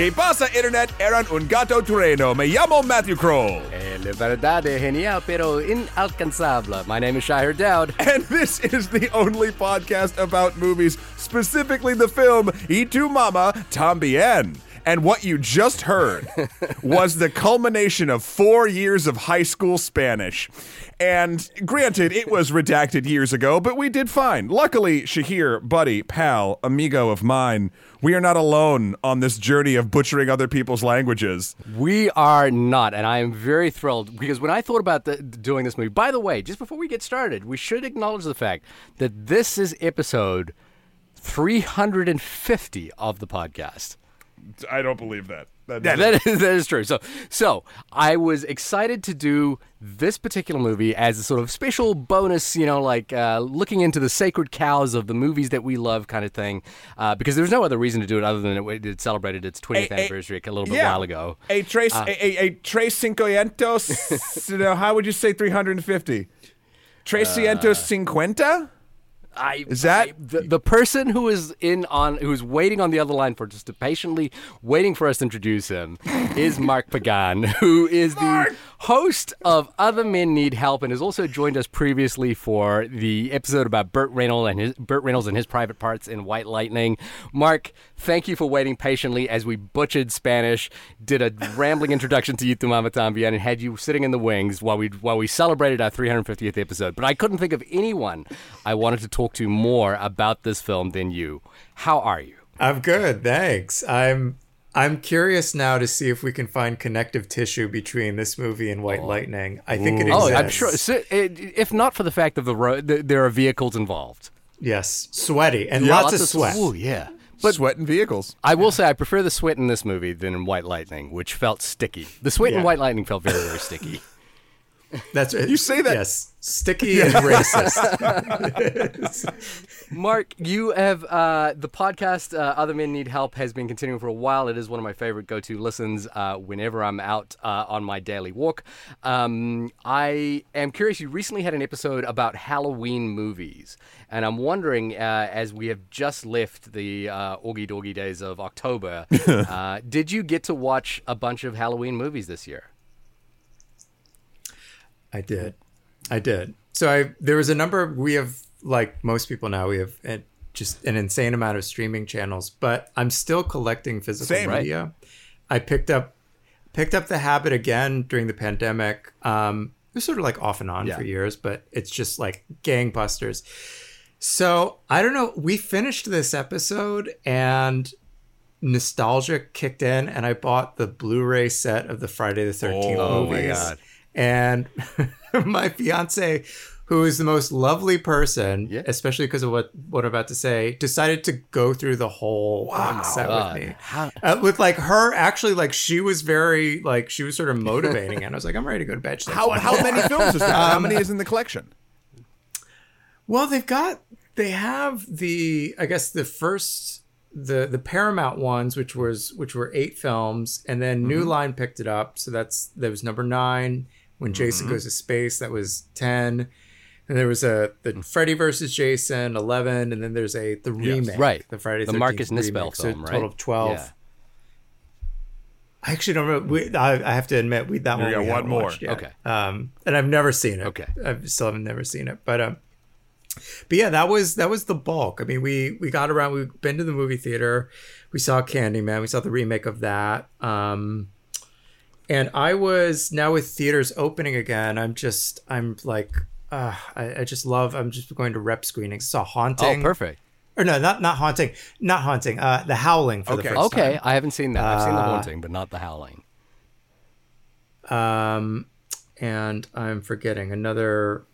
Que pasa, Internet? Eran un gato terreno. Me llamo Matthew Kroll. La verdad es genial, pero inalcanzable. My name is Shahir Dowd. And this is the only podcast about movies, specifically the film Y Tu Mama Tambien. And what you just heard was the culmination of four years of high school Spanish. And granted, it was redacted years ago, but we did fine. Luckily, Shahir, buddy, pal, amigo of mine, we are not alone on this journey of butchering other people's languages. We are not, and I am very thrilled because when I thought about the, doing this movie, by the way, just before we get started, we should acknowledge the fact that this is episode 350 of the podcast. I don't believe that. that Yeah, that is, that is true. So, so I was excited to do this particular movie as a sort of special bonus, you know, like uh, looking into the sacred cows of the movies that we love, kind of thing. Uh, because there's no other reason to do it other than it, it celebrated its 20th A- a- anniversary a little bit yeah. while ago. A trace, a, a, a tres cincuentos. you know, how would you say 350? Trescientos cincuenta? I Is that- I- the, the person who is in on who's waiting on the other line for just to patiently waiting for us to introduce him is Mark Pagán, who is the host of Other Men Need Help and has also joined us previously for the episode about Burt Reynolds and his Burt Reynolds and his private parts in White Lightning. Mark, thank you for waiting patiently as we butchered Spanish, did a rambling introduction to Y Tu Mama Tambien, and had you sitting in the wings while we while we celebrated our 350th episode. But I couldn't think of anyone I wanted to talk to more about this film than you. How are you? I'm good, thanks. I'm I'm curious now to see if we can find connective tissue between this movie and White oh. Lightning. I think it exists. Oh, I'm sure. So, it, if not for the fact of the road, th- there are vehicles involved. Yes, sweaty and Yeah, lots, of sweat. Oh yeah. But sweat and vehicles. I will say I prefer the sweat in this movie than in White Lightning, which felt sticky. The sweat in White Lightning felt very, very sticky. That's right. You say that- Yes, sticky and racist. Mark, you have uh, the podcast uh, "Other Men Need Help" has been continuing for a while. It is one of my favorite go-to listens uh, whenever I'm out uh, on my daily walk. Um, I am curious. You recently had an episode about Halloween movies, and I'm wondering, uh, as we have just left the uh, Augie Doggy days of October, uh, did you get to watch a bunch of Halloween movies this year? I did. I did. So I there was a number we have like most people now we have uh, just an insane amount of streaming channels, but I'm still collecting physical Same. Right. media. I picked up picked up the habit again during the pandemic. Um it was sort of like off and on Yeah. for years, but it's just like gangbusters. So I don't know. We finished this episode and nostalgia kicked in, and I bought the Blu-ray set of the Friday the Thirteenth Oh, my movies. God. And my fiance, who is the most lovely person, Yeah. especially because of what what I'm about to say, decided to go through the whole like, set God. with me. How- Uh, with like her, actually, like she was very like she was sort of motivating, and I was like, I'm ready to go to bed. Like, How, how many films is that? how many is in the collection? Well, they've got they have the I guess the first the the Paramount ones, which was which were eight films, and then New Line picked it up. So that's that was number nine. When Jason Goes to Space, that was ten. And there was a the Freddy versus Jason, eleven, and then there's a the remake, Right. The Friday The 13th Marcus Nispel remake, so film, a total of twelve. Yeah. I actually don't remember. We, I, I have to admit, we that You one got we one more. watched yet. Okay. Um, and I've never seen it. Okay. I still haven't never seen it, but um, but yeah, that was that was the bulk. I mean, we we got around. We've been to the movie theater. We saw Candyman. We saw the remake of that. Um, and I was now with theaters opening again. I'm just I'm like. Uh, I, I just love. I'm just going to rep screenings. Saw Haunting. Oh, perfect. Or no, not not Haunting. Not Haunting. Uh, The Howling for Okay. the first Okay, time. I haven't seen that. I've seen The Uh, Haunting, but not The Howling. um and i'm forgetting another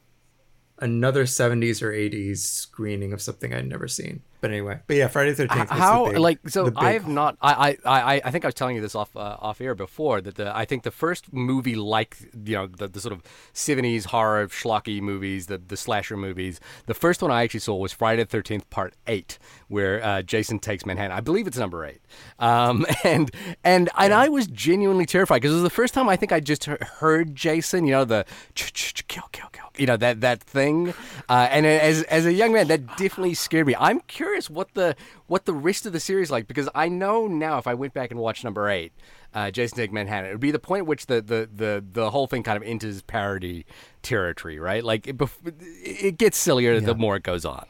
another 70s or 80s screening of something i'd never seen but anyway but yeah friday the 13th was the How big- like so? I have not. I, I I I think I was telling you this off uh, off air before that the I think the first movie like you know the, the sort of seventies horror schlocky movies, the the slasher movies. The first one I actually saw was Friday the Thirteenth Part Eight, where uh, Jason takes Manhattan. I believe it's number eight. Um, and and and I was genuinely terrified because it was the first time I think I just heard Jason. You know the kill kill kill. You know that that thing. Uh, and as as a young man, that definitely scared me. I'm curious. Curious what the what the rest of the series like because I know now if I went back and watched number eight, uh, Jason Take Manhattan, it would be the point at which the, the the the whole thing kind of enters parody territory, right? Like it, it gets sillier the more it goes on.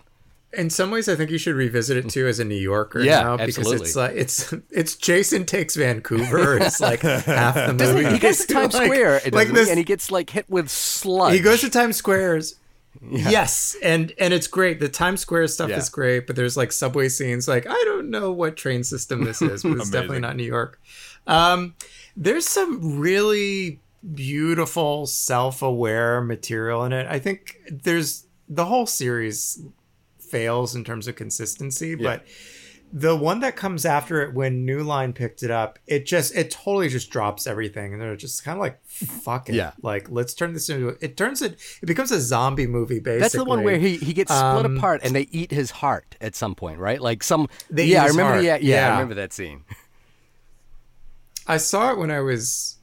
In some ways, I think you should revisit it too as a New Yorker Yeah, now because absolutely. it's like it's it's Jason takes Vancouver. It's like half the movie. he? Goes to Times Like- Square, like this, and he gets like hit with sludge. He goes to Times Squares. Yes, and and it's great. The Times Square stuff Yeah. is great, but there's like subway scenes. Like I don't know what train system this is, but it's definitely not New York. Um, there's some really beautiful self-aware material in it. I think there's the whole series fails in terms of consistency, but the one that comes after it when New Line picked it up, it just it totally just drops everything, and they're just kind of like, "Fuck it, Yeah. like let's turn this into." It turns it, it becomes a zombie movie. Basically, That's the one where he, he gets split Um, apart and they eat his heart at some point, right? Like some. They eat yeah, I his remember. heart. Yeah, yeah, I remember that scene. I saw it when I was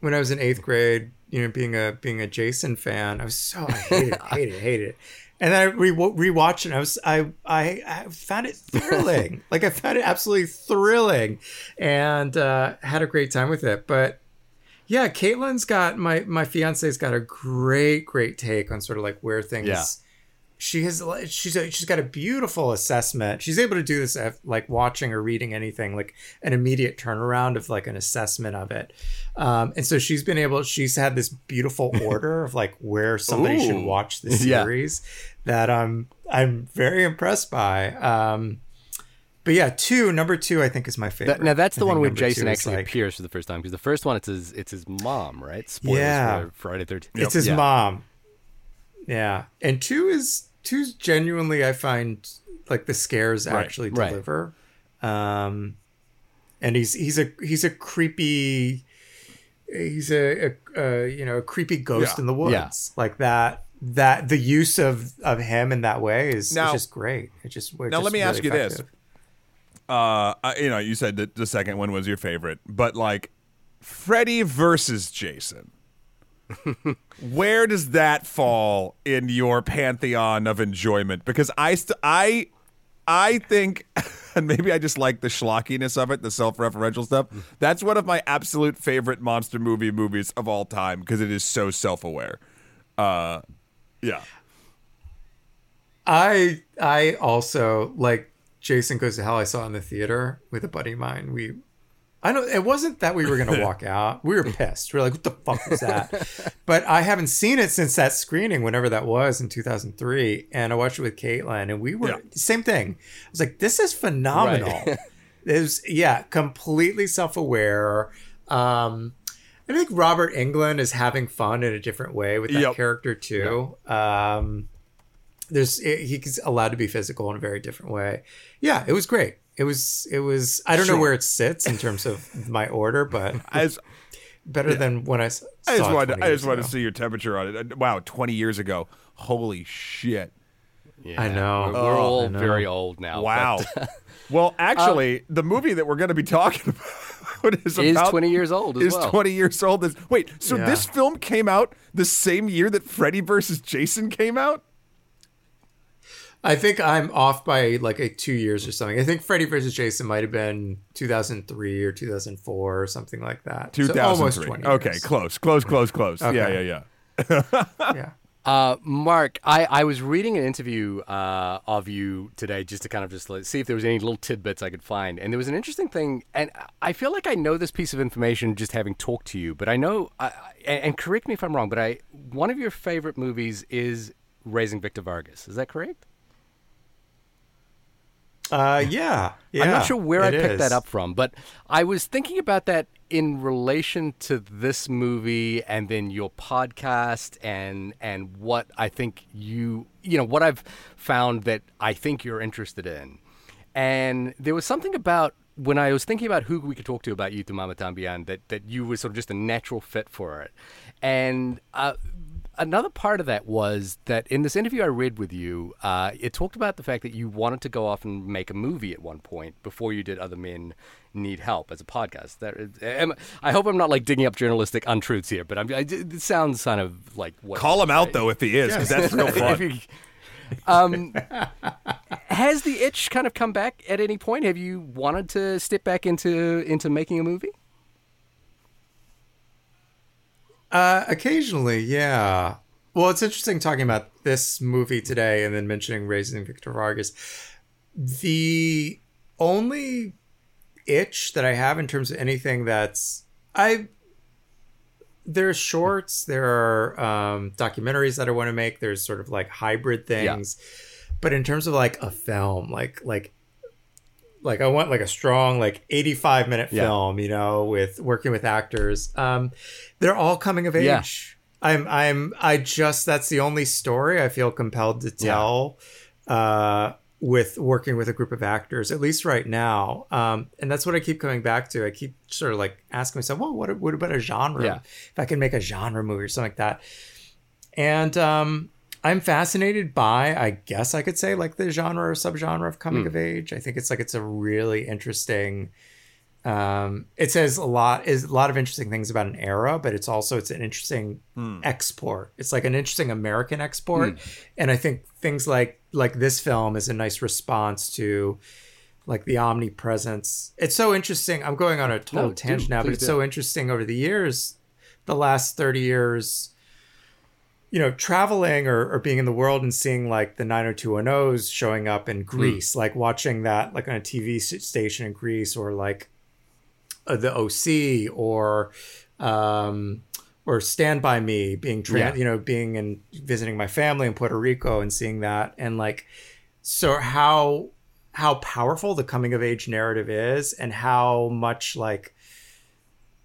when I was in eighth grade. You know, being a being a Jason fan, I was so I hated it, hated it, hated it. And then I re- rewatched it. And I was I, I I found it thrilling. like I found it absolutely thrilling, and uh, had a great time with it. But yeah, Caitlin's got my my fiance's got a great great take on sort of like where things. Yeah. She has she's a, she's got a beautiful assessment. She's able to do this at, like watching or reading anything, like an immediate turnaround of like an assessment of it. Um, and so she's been able. She's had this beautiful order of like where somebody should watch the Yeah. series that I'm I'm very impressed by. Um, but yeah, two number two I think is my favorite. That, now that's the one where Jason actually like- appears for the first time because the first one it's his it's his mom, right? Spoilers Yeah. for Friday Thirteenth. It's his mom. Yeah, and two is two's genuinely I find like the scares actually right. deliver. Um, and he's he's a he's a creepy. He's a, a, a you know a creepy ghost Yeah. in the woods Yeah. like that. That the use of of him in that way is, Now- just great. It just Now, let just me ask really you this. Uh, you know, you said that the second one was your favorite, but like Freddy versus Jason. Where does that fall in your pantheon of enjoyment? Because I st- I I think and maybe I just like the schlockiness of it, the self-referential stuff. That's one of my absolute favorite monster movie movies of all time because it is so self-aware. Uh yeah. I I also like Jason Goes to Hell. I saw in the theater with a buddy of mine. We, I don't. It wasn't that we were gonna walk out. We were pissed. We were like, "What the fuck was that?" but I haven't seen it since that screening, whenever that was in 2003, and I watched it with Caitlin, and we were Yeah. same thing. I was like, "This is phenomenal." Right. it was yeah, completely self-aware. Um, I think Robert Englund is having fun in a different way with that Yep. character too. Um, there's he's allowed to be physical in a very different way. Yeah, it was great. It was it was I don't know where it sits in terms of my order, but I just, better than when I s- saw I just it wanted 20 I just years wanted to see your temperature on it. Wow, 20 years ago. Holy shit. Yeah, I know. We're, we're Oh, all know. very old now. Wow. but, well, uh, actually, the movie that we're going to be talking about is, is about 20 years old as is well. 20 years old. This- Wait, so Yeah. this film came out the same year that Freddy versus Jason came out? I think I'm off by like a two years or something. I think Freddy vs. Jason might have been 2003 or 2004 or something like that. So 2003. almost 20. okay, years. close, close, close, close. Yeah, Okay. yeah, yeah. yeah. Uh, Mark, I, I was reading an interview uh, of you today just to kind of just see if there was any little tidbits I could find, and there was an interesting thing, and I feel like I know this piece of information just having talked to you, but I know, I, I- and, and correct me if I'm wrong, but I one of your favorite movies is Raising Victor Vargas. Is that correct? Uh, yeah. Yeah. I'm not sure where I picked is. that up from, but I was thinking about that in relation to this movie and then your podcast and and what I think you you know what I've found that I think you're interested in. And there was something about when I was thinking about who we could talk to about Y Tu Mama Tambien that that you were sort of just a natural fit for it. And uh, another part of that was that in this interview I read with you, uh, it talked about the fact that you wanted to go off and make a movie at one point before you did Other Men Need Help as a podcast. That am- I hope I'm not like digging up journalistic untruths here, but I'm, I, it sounds kind of like what Call him out, though, if he is, because that's real fun. Um, has the itch kind of come back at any point? Have you wanted to step back into into making a movie? Uh, occasionally, yeah. Well, it's interesting talking about this movie today and then mentioning Raising Victor Vargas. The only itch that I have in terms of anything that's I there's shorts, there are um, documentaries that I want to make. There's sort of like hybrid things, yeah. but in terms of like a film, like like like I want like a strong like 85 minute yeah. film, you know, with working with actors. Um, they're all coming of age. Yeah. I'm I'm I just that's the only story I feel compelled to tell. Uh, with working with a group of actors, at least right now. Um, and that's what I keep coming back to. I keep sort of like asking myself, well, what, what about a genre? Yeah. If I can make a genre movie or something like that. And um, I'm fascinated by, I guess I could say, like the genre or subgenre of coming mm. of age. I think it's like it's a really interesting um, it says a lot is a lot of interesting things about an era, but it's also it's an interesting mm. export. It's like an interesting American export, mm. and I think things like like this film is a nice response to like the omnipresence. It's so interesting. I'm going on a total no, tangent do, now, but it's do. so interesting over the years, the last 30 years, you know, traveling or, or being in the world and seeing like the 90210s showing up in hmm. Greece, mm. like watching that like on a TV station in Greece or like uh, the OC or um, or Stand by Me, being tra- yeah. you know being and visiting my family in Puerto Rico and seeing that and like so how how powerful the coming of age narrative is and how much like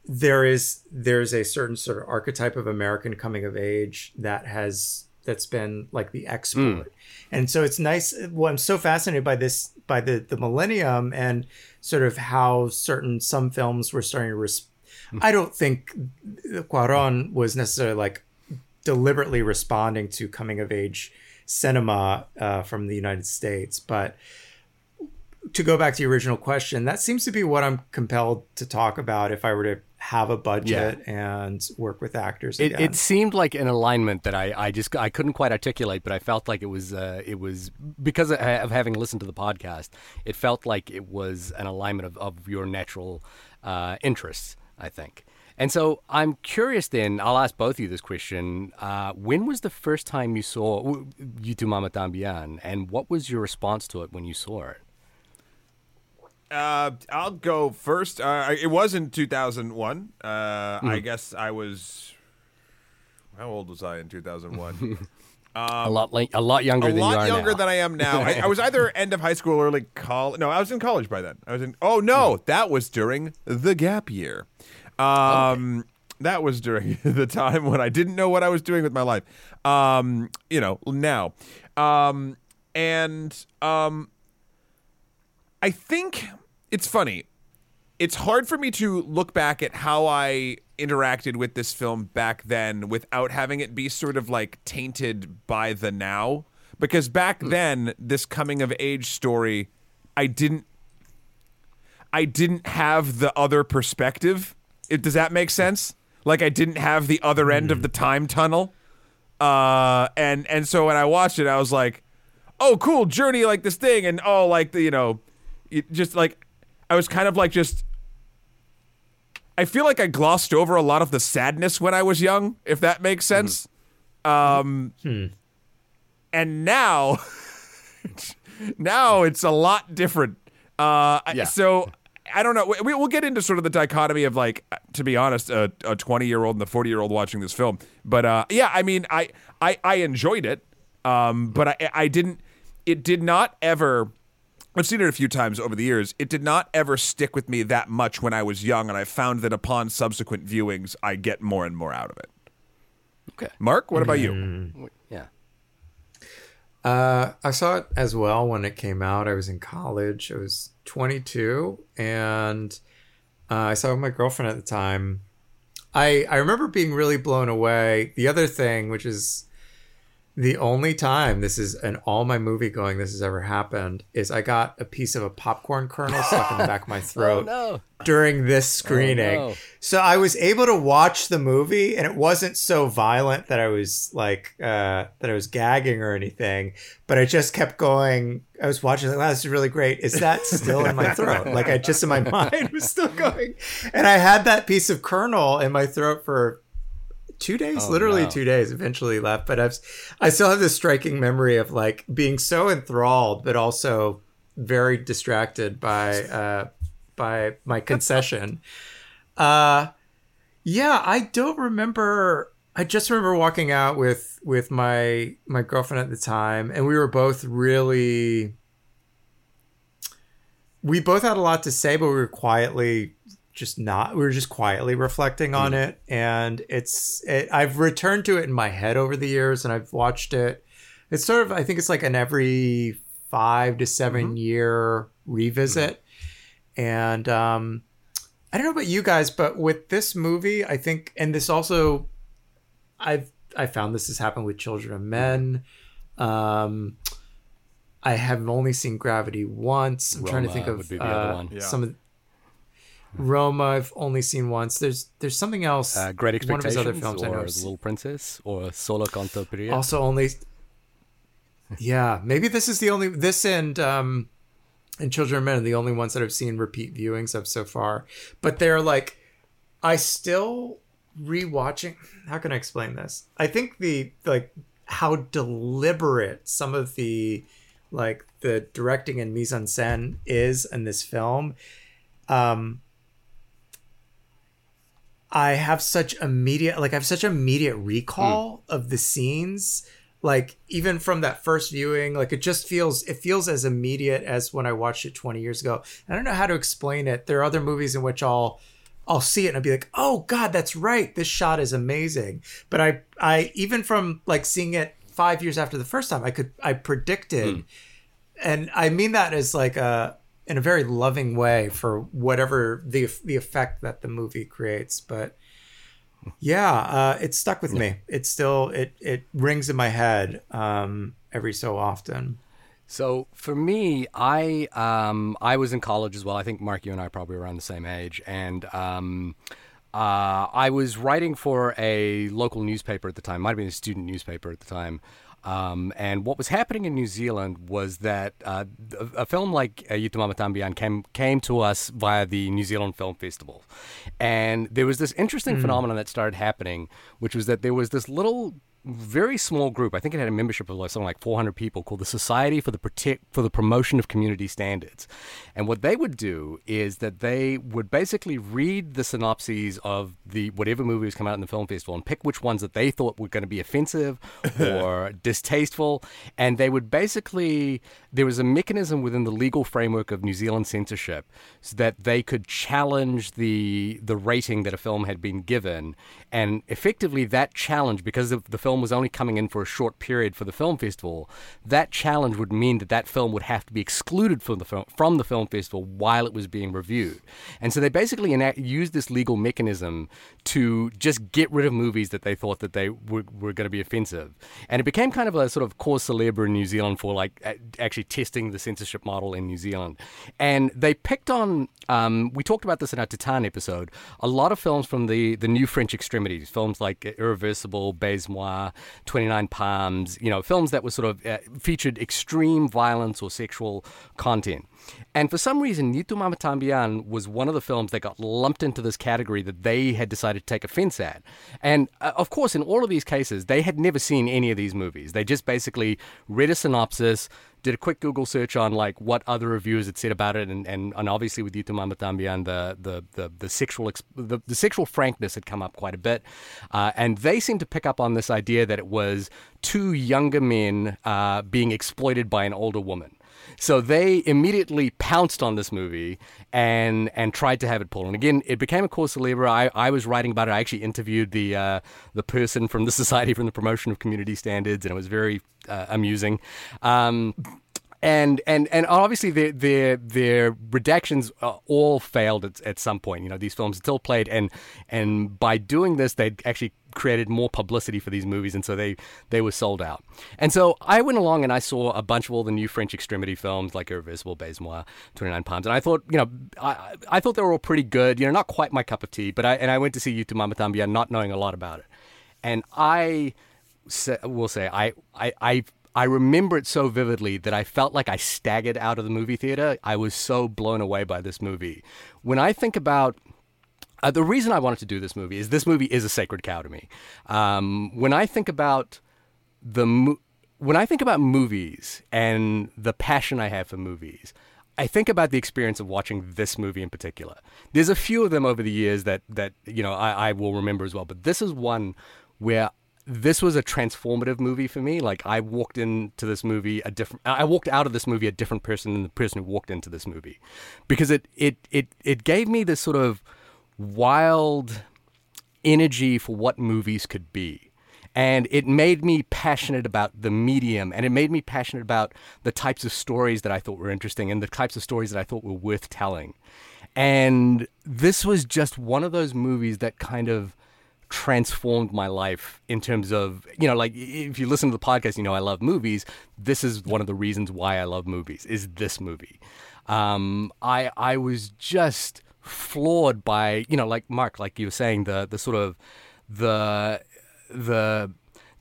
there is there's a certain sort of archetype of American coming of age that has that's been like the export. Mm. And so it's nice. Well, I'm so fascinated by this by the the millennium and sort of how certain some films were starting to. Res- mm. I don't think Cuarón was necessarily like deliberately responding to coming of age cinema uh, from the United States, but to go back to the original question, that seems to be what I'm compelled to talk about if I were to have a budget yeah. and work with actors. It, it, seemed like an alignment that I, I just I couldn't quite articulate, but I felt like it was uh, it was because of having listened to the podcast. It felt like it was an alignment of, of your natural uh, interests. I think. And so I'm curious then, I'll ask both of you this question. Uh, when was the first time you saw Y Tu Mama Tambien, and what was your response to it when you saw it? Uh, I'll go first. Uh, it was in 2001. Uh, mm. I guess I was. How old was I in 2001? Um, a lot like a lot younger. A lot younger now. than I am now. I, I, was either end of high school, or early college. No, I was in college by then. I was in. Oh no, mm. that was during the gap year. Um, okay. that was during the time when I didn't know what I was doing with my life. Um, you know, now, um, and um, I think it's funny. It's hard for me to look back at how I interacted with this film back then without having it be sort of like tainted by the now. Because back mm. then, this coming of age story, I didn't I didn't have the other perspective. It, does that make sense? Like I didn't have the other end of the time tunnel. Uh, and and so when I watched it, I was like, "Oh, cool journey, like this thing," and oh, like the you know, just like I was kind of like just I feel like I glossed over a lot of the sadness when I was young, if that makes mm-hmm. sense. Mm-hmm. Um, hmm. and now, now it's a lot different. Uh, yeah. So I don't know. We, will get into sort of the dichotomy of like, to be honest, a 20 year old and the 40 year old watching this film. But uh, yeah, I mean, I I, I enjoyed it, um, but I I didn't. It did not ever I've seen it a few times over the years. It did not ever stick with me that much when I was young, and I found that upon subsequent viewings, I get more and more out of it. Okay. Mark, what about you? Mm. Yeah. Uh, I saw it as well when it came out. I was in college. I was 22, and uh, I saw it with my girlfriend at the time. I I remember being really blown away. The other thing, which is The only time this is in all my movie going this has ever happened is I got a piece of a popcorn kernel stuck in the back of my throat no. during this screening. no. So I was able to watch the movie and it wasn't so violent that I was like uh that I was gagging or anything, but I just kept going. I was watching like, wow, this is really great. Is that still in my throat? Like I just in my mind was still going. And I had that piece of kernel in my throat for two days, Oh, literally no. two days, eventually left. But I've, I still have this striking memory of like being so enthralled, but also very distracted by, uh, by my concession. uh, yeah, I don't remember. I just remember walking out with with my my girlfriend at the time, and we were both really. We both had a lot to say, but we were quietly just not. We were just quietly reflecting on it, and it's. It, I've returned to it in my head over the years, and I've watched it. It's sort of. I think it's like an every five to 7 year revisit, and um, I don't know about you guys, but with this movie, I think, and this also, I've I found this has happened with Children of Men. Um, I have only seen Gravity once. I'm trying to think of would be the other uh, one. Yeah. some of. Roma, I've only seen once. There's there's something else. Uh, Great one of his Expectations, other films I know. or The Little Princess, or Solo con tu pareja. Also, only. Yeah, maybe this is the only this and um, and Children of Men are the only ones that I've seen repeat viewings of so far. But they're like, I still rewatching. How can I explain this? I think the like how deliberate some of the like the directing and mise en scène is in this film. Um, I have such immediate like I have such immediate recall mm. of the scenes like even from that first viewing like it just feels it feels as immediate as when I watched it 20 years ago. I don't know how to explain it. There are other movies in which I'll I'll see it and I'll be like, "Oh god, that's right. This shot is amazing." But I I even from like seeing it 5 years after the first time, I could I predicted mm. and I mean that as like a in a very loving way for whatever the the effect that the movie creates. But yeah, uh, it stuck with me. It still it it rings in my head um, every so often. So for me, I um, I was in college as well. I think Mark, you and I are probably around the same age, and um, uh, I was writing for a local newspaper at the time. Might have been a student newspaper at the time. Um, and what was happening in New Zealand was that uh, a, a film like uh, Y Tu Mama Tambien came came to us via the New Zealand Film Festival, and there was this interesting phenomenon that started happening, which was that there was this little very small group. I think it had a membership of like something like 400 people called the Society for the Protect for the Promotion of Community Standards. And what they would do is that they would basically read the synopses of the whatever movie was coming out in the film festival and pick which ones that they thought were going to be offensive or distasteful, and they would basically there was a mechanism within the legal framework of New Zealand censorship so that they could challenge the the rating that a film had been given, and effectively that challenge because the film was only coming in for a short period for the film festival, that challenge would mean that that film would have to be excluded from the film from the film festival while it was being reviewed, and so they basically enact, used this legal mechanism to just get rid of movies that they thought that they were, were going to be offensive, and it became kind of a sort of cause célèbre in New Zealand for like a- actually testing the censorship model in New Zealand, and they picked on. Um, we talked about this in our Titane episode. A lot of films from the the new French extremities, films like Irreversible, Baise Moi, Twenty Nine Palms, you know, films that were sort of uh, featured extreme violence or sexual content. And for some reason, Y Tu Mama Tambien was one of the films that got lumped into this category that they had decided to take offense at. And uh, of course, in all of these cases, they had never seen any of these movies. They just basically read a synopsis, did a quick Google search on like what other reviewers had said about it, and, and, and obviously with Yitu Mama Tambian, the the the, the sexual ex- the, the sexual frankness had come up quite a bit, uh, and they seemed to pick up on this idea that it was two younger men uh, being exploited by an older woman. So they immediately pounced on this movie and and tried to have it pulled. And again, it became a cause célèbre. I, I was writing about it. I actually interviewed the uh, the person from the Society for the Promotion of Community Standards, and it was very uh, amusing. Um, and and and obviously their their their redactions uh, all failed at, at some point. You know, these films still played, and and by doing this, they actually created more publicity for these movies, and so they they were sold out. And so I went along and I saw a bunch of all the new French extremity films like Irreversible, Baise-Moi, Twenty Nine Palms, and I thought, you know, I I thought they were all pretty good. You know, not quite my cup of tea, but I and I went to see Y Tu Mama Tambien, not knowing a lot about it, and I will say I I I. I remember it so vividly that I felt like I staggered out of the movie theater. I was so blown away by this movie. When I think about uh, the reason I wanted to do this movie is this movie is a sacred cow to me. Um, when I think about the mo- when I think about movies and the passion I have for movies, I think about the experience of watching this movie in particular. There's a few of them over the years that that you know I, I will remember as well, but this is one where this was a transformative movie for me. Like I walked into this movie a different. I walked out of this movie a different person than the person who walked into this movie, because it it it it gave me this sort of wild energy for what movies could be. And it made me passionate about the medium, and it made me passionate about the types of stories that I thought were interesting and the types of stories that I thought were worth telling. And this was just one of those movies that kind of transformed my life in terms of, you know, like if you listen to the podcast, you know, I love movies. This is one of the reasons why I love movies, is this movie. Um, I, I was just floored by you know like Mark like you were saying the the sort of the the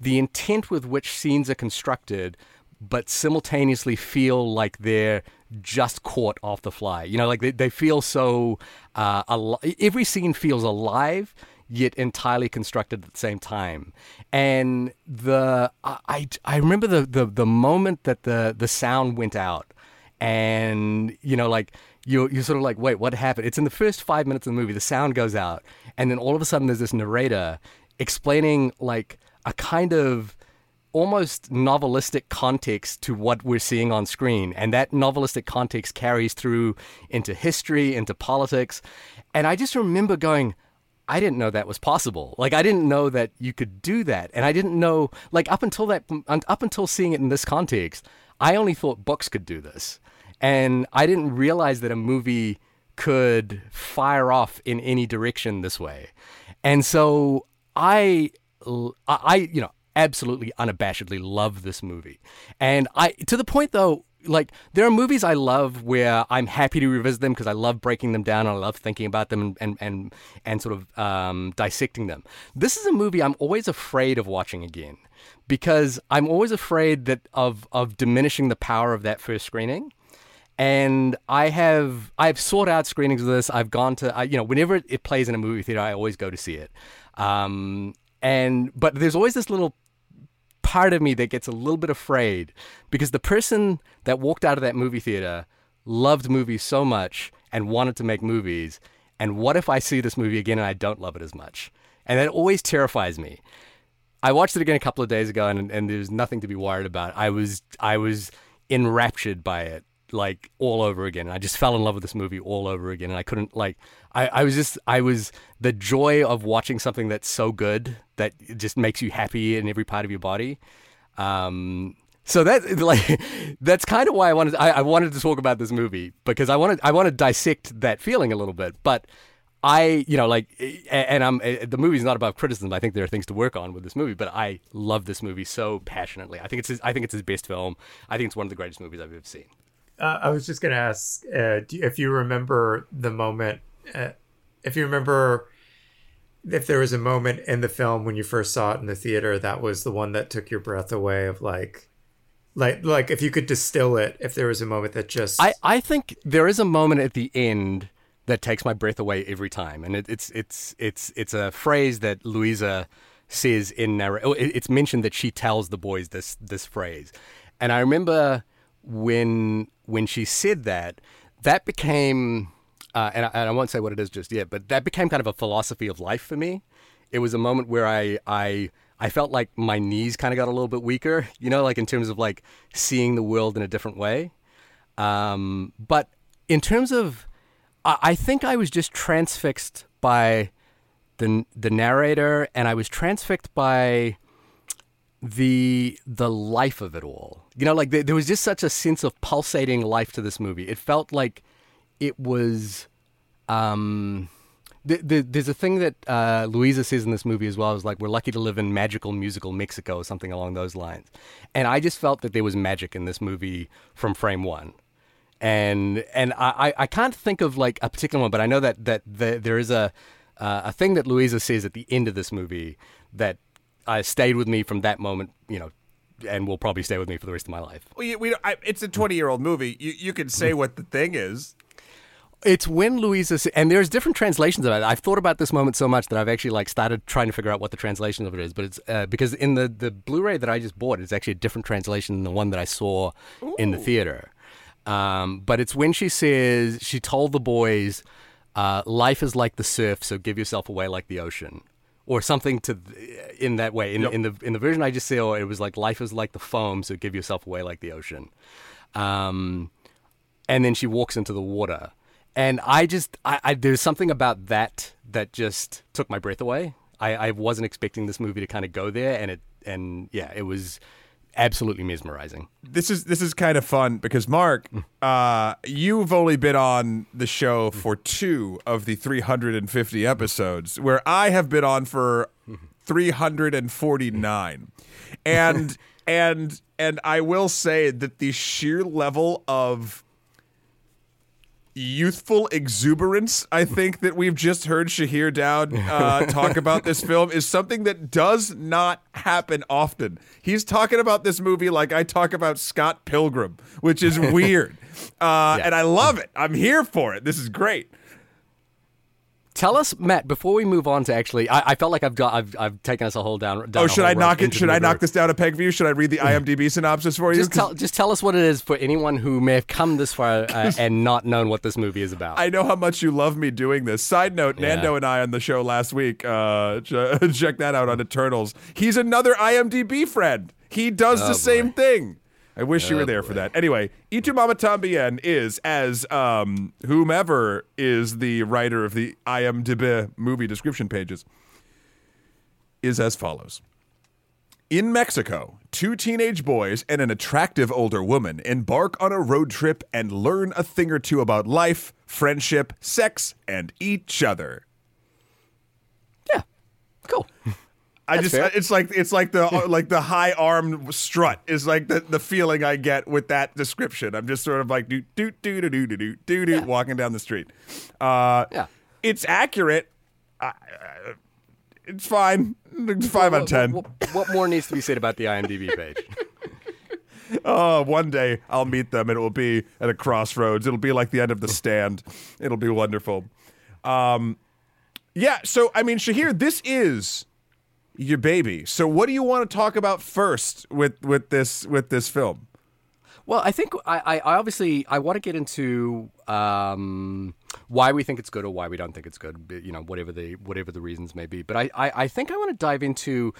the intent with which scenes are constructed but simultaneously feel like they're just caught off the fly you know like they, they feel so uh, al- every scene feels alive yet entirely constructed at the same time and the I, I remember the, the the moment that the the sound went out and you know like you you're sort of like, wait, what happened? It's in the first five minutes of the movie. The sound goes out, and then all of a sudden there's this narrator explaining like a kind of almost novelistic context to what we're seeing on screen, and that novelistic context carries through into history, into politics, and I just remember going. I didn't know that was possible. Like I didn't know that you could do that, and I didn't know like up until that up until seeing it in this context, I only thought books could do this. And I didn't realize that a movie could fire off in any direction this way. And so I, I, you know, absolutely unabashedly love this movie. And I, to the point though, like there are movies I love where I'm happy to revisit them because I love breaking them down and I love thinking about them and and and, sort of um, dissecting them. This is a movie I'm always afraid of watching again because I'm always afraid that of of diminishing the power of that first screening and I have I've sought out screenings of this. I've gone to I, you know whenever it plays in a movie theater, I always go to see it. Um, and but there's always this little part of me that gets a little bit afraid because the person that walked out of that movie theater loved movies so much and wanted to make movies. And what if I see this movie again and I don't love it as much? And that always terrifies me. I watched it again a couple of days ago and, and there's nothing to be worried about. I was I was enraptured by it like all over again. And I just fell in love with this movie all over again, and I couldn't like. I, I was just I was the joy of watching something that's so good that it just makes you happy in every part of your body. Um, so that like that's kind of why I wanted I, I wanted to talk about this movie because I wanted I want to dissect that feeling a little bit, but. I, you know, like, eh, eh, and I'm eh, the movie's not about criticism. I think there are things to work on with this movie, but I love this movie so passionately. I think it's his, I think it's his best film. I think it's one of the greatest movies I've ever seen uh, I was just gonna ask uh, if you remember the moment, uh, if you remember if there was a moment in the film when you first saw it in the theater that was the one that took your breath away of like like like if you could distill it if there was a moment that just i i think there is a moment at the end that takes my breath away every time and it, it's it's it's it's a phrase that luisa says in narration oh, it's mentioned that she tells the boys this this phrase. And i remember when when she said that, that became, uh, and, I, and, I, won't say what it is just yet, but that became kind of a philosophy of life for me. It was a moment where I I I felt like my knees kind of got a little bit weaker, you know, like in terms of like seeing the world in a different way. Um, but in terms of, I, I think I was just transfixed by the the narrator, and I was transfixed by the the life of it all. You know, like there, there was just such a sense of pulsating life to this movie. It felt like it was. Um, the, the, there's a thing that uh, Luisa says in this movie as well. Is like we're lucky to live in magical musical Mexico or something along those lines. And I just felt that there was magic in this movie from frame one. And and I, I- I can't think of like a particular one, but I know that that the, there is a uh, a thing that Luisa says at the end of this movie that uh, stayed with me from that moment. You know, and will probably stay with me for the rest of my life. We, we I, it's a 20 year old movie. You, you can say what the thing is. It's when Luisa sa- and there's different translations of it. I've thought about this moment so much that I've actually like started trying to figure out what the translation of it is. But it's uh, because in the the Blu-ray that I just bought, it's actually a different translation than the one that I saw in the theater. Um, but it's when she says she told the boys, uh, "Life is like the surf, so give yourself away like the ocean." Or something to th- in that way. In, in the in the version I just saw, it was like life is like the foam, so give yourself away like the ocean. Um, and then she walks into the water and i just I, I there's something about that that just took my breath away I, I wasn't expecting this movie to kind of go there and it and yeah it was absolutely mesmerizing. This is this is kind of fun because Mark, uh, you've only been on the show for two of the 350 episodes, where I have been on for 349, and and and I will say that the sheer level of youthful exuberance I think that we've just heard Shahir Dowd uh, talk about this film is something that does not happen often. He's talking about this movie like I talk about Scott Pilgrim, which is weird. Uh, And I love it. I'm here for it. This is great. Tell us matt before we move on to actually i, I felt like i've got i've, I've taken us a whole down, down Oh, should I knock it? Should I knock this down a peg view? Should I read the IMDb synopsis for you? just tell just tell us what it is for anyone who may have come this far uh, and not known what this movie is about I know how much you love me doing this. Side note, Nando and I on the show last week, uh, check that out on Eternals. He's another IMDb friend. He does the same thing. I wish you were there for that. Anyway, Y Tu Mama Tambien is, as um, whomever is the writer of the IMDb movie description pages, is as follows. In Mexico, two teenage boys and an attractive older woman embark on a road trip and learn a thing or two about life, friendship, sex, and each other. yeah cool I just fair. it's like it's like the like the high arm strut is like the, the feeling I get with that description. I'm just sort of like do do do do do do do do walking down the street. Uh, Yeah. it's accurate. I, I, it's fine. It's five out of ten. what, what, what more needs to be said about the imdb page Oh, one day I'll meet them and it will be at a crossroads. It'll be like the end of the stand. It'll be wonderful. Um, yeah. So I mean, Shahir, this is your baby. So what do you want to talk about first with with this with this film? Well, I think I, I obviously I want to get into um, why we think it's good or why we don't think it's good. You know, whatever the whatever the reasons may be. But I, I, I think I want to dive into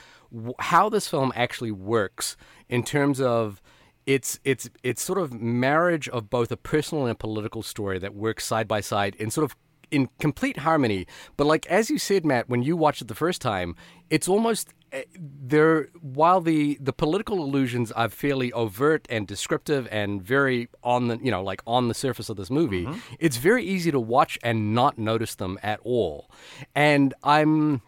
how this film actually works in terms of its its its sort of marriage of both a personal and a political story that works side by side in sort of in complete harmony. But like as you said, Matt, when you watched it the first time, it's almost eh, there. While the the political allusions are fairly overt and descriptive and very on the you know like on the surface of this movie, it's very easy to watch and not notice them at all. And I'm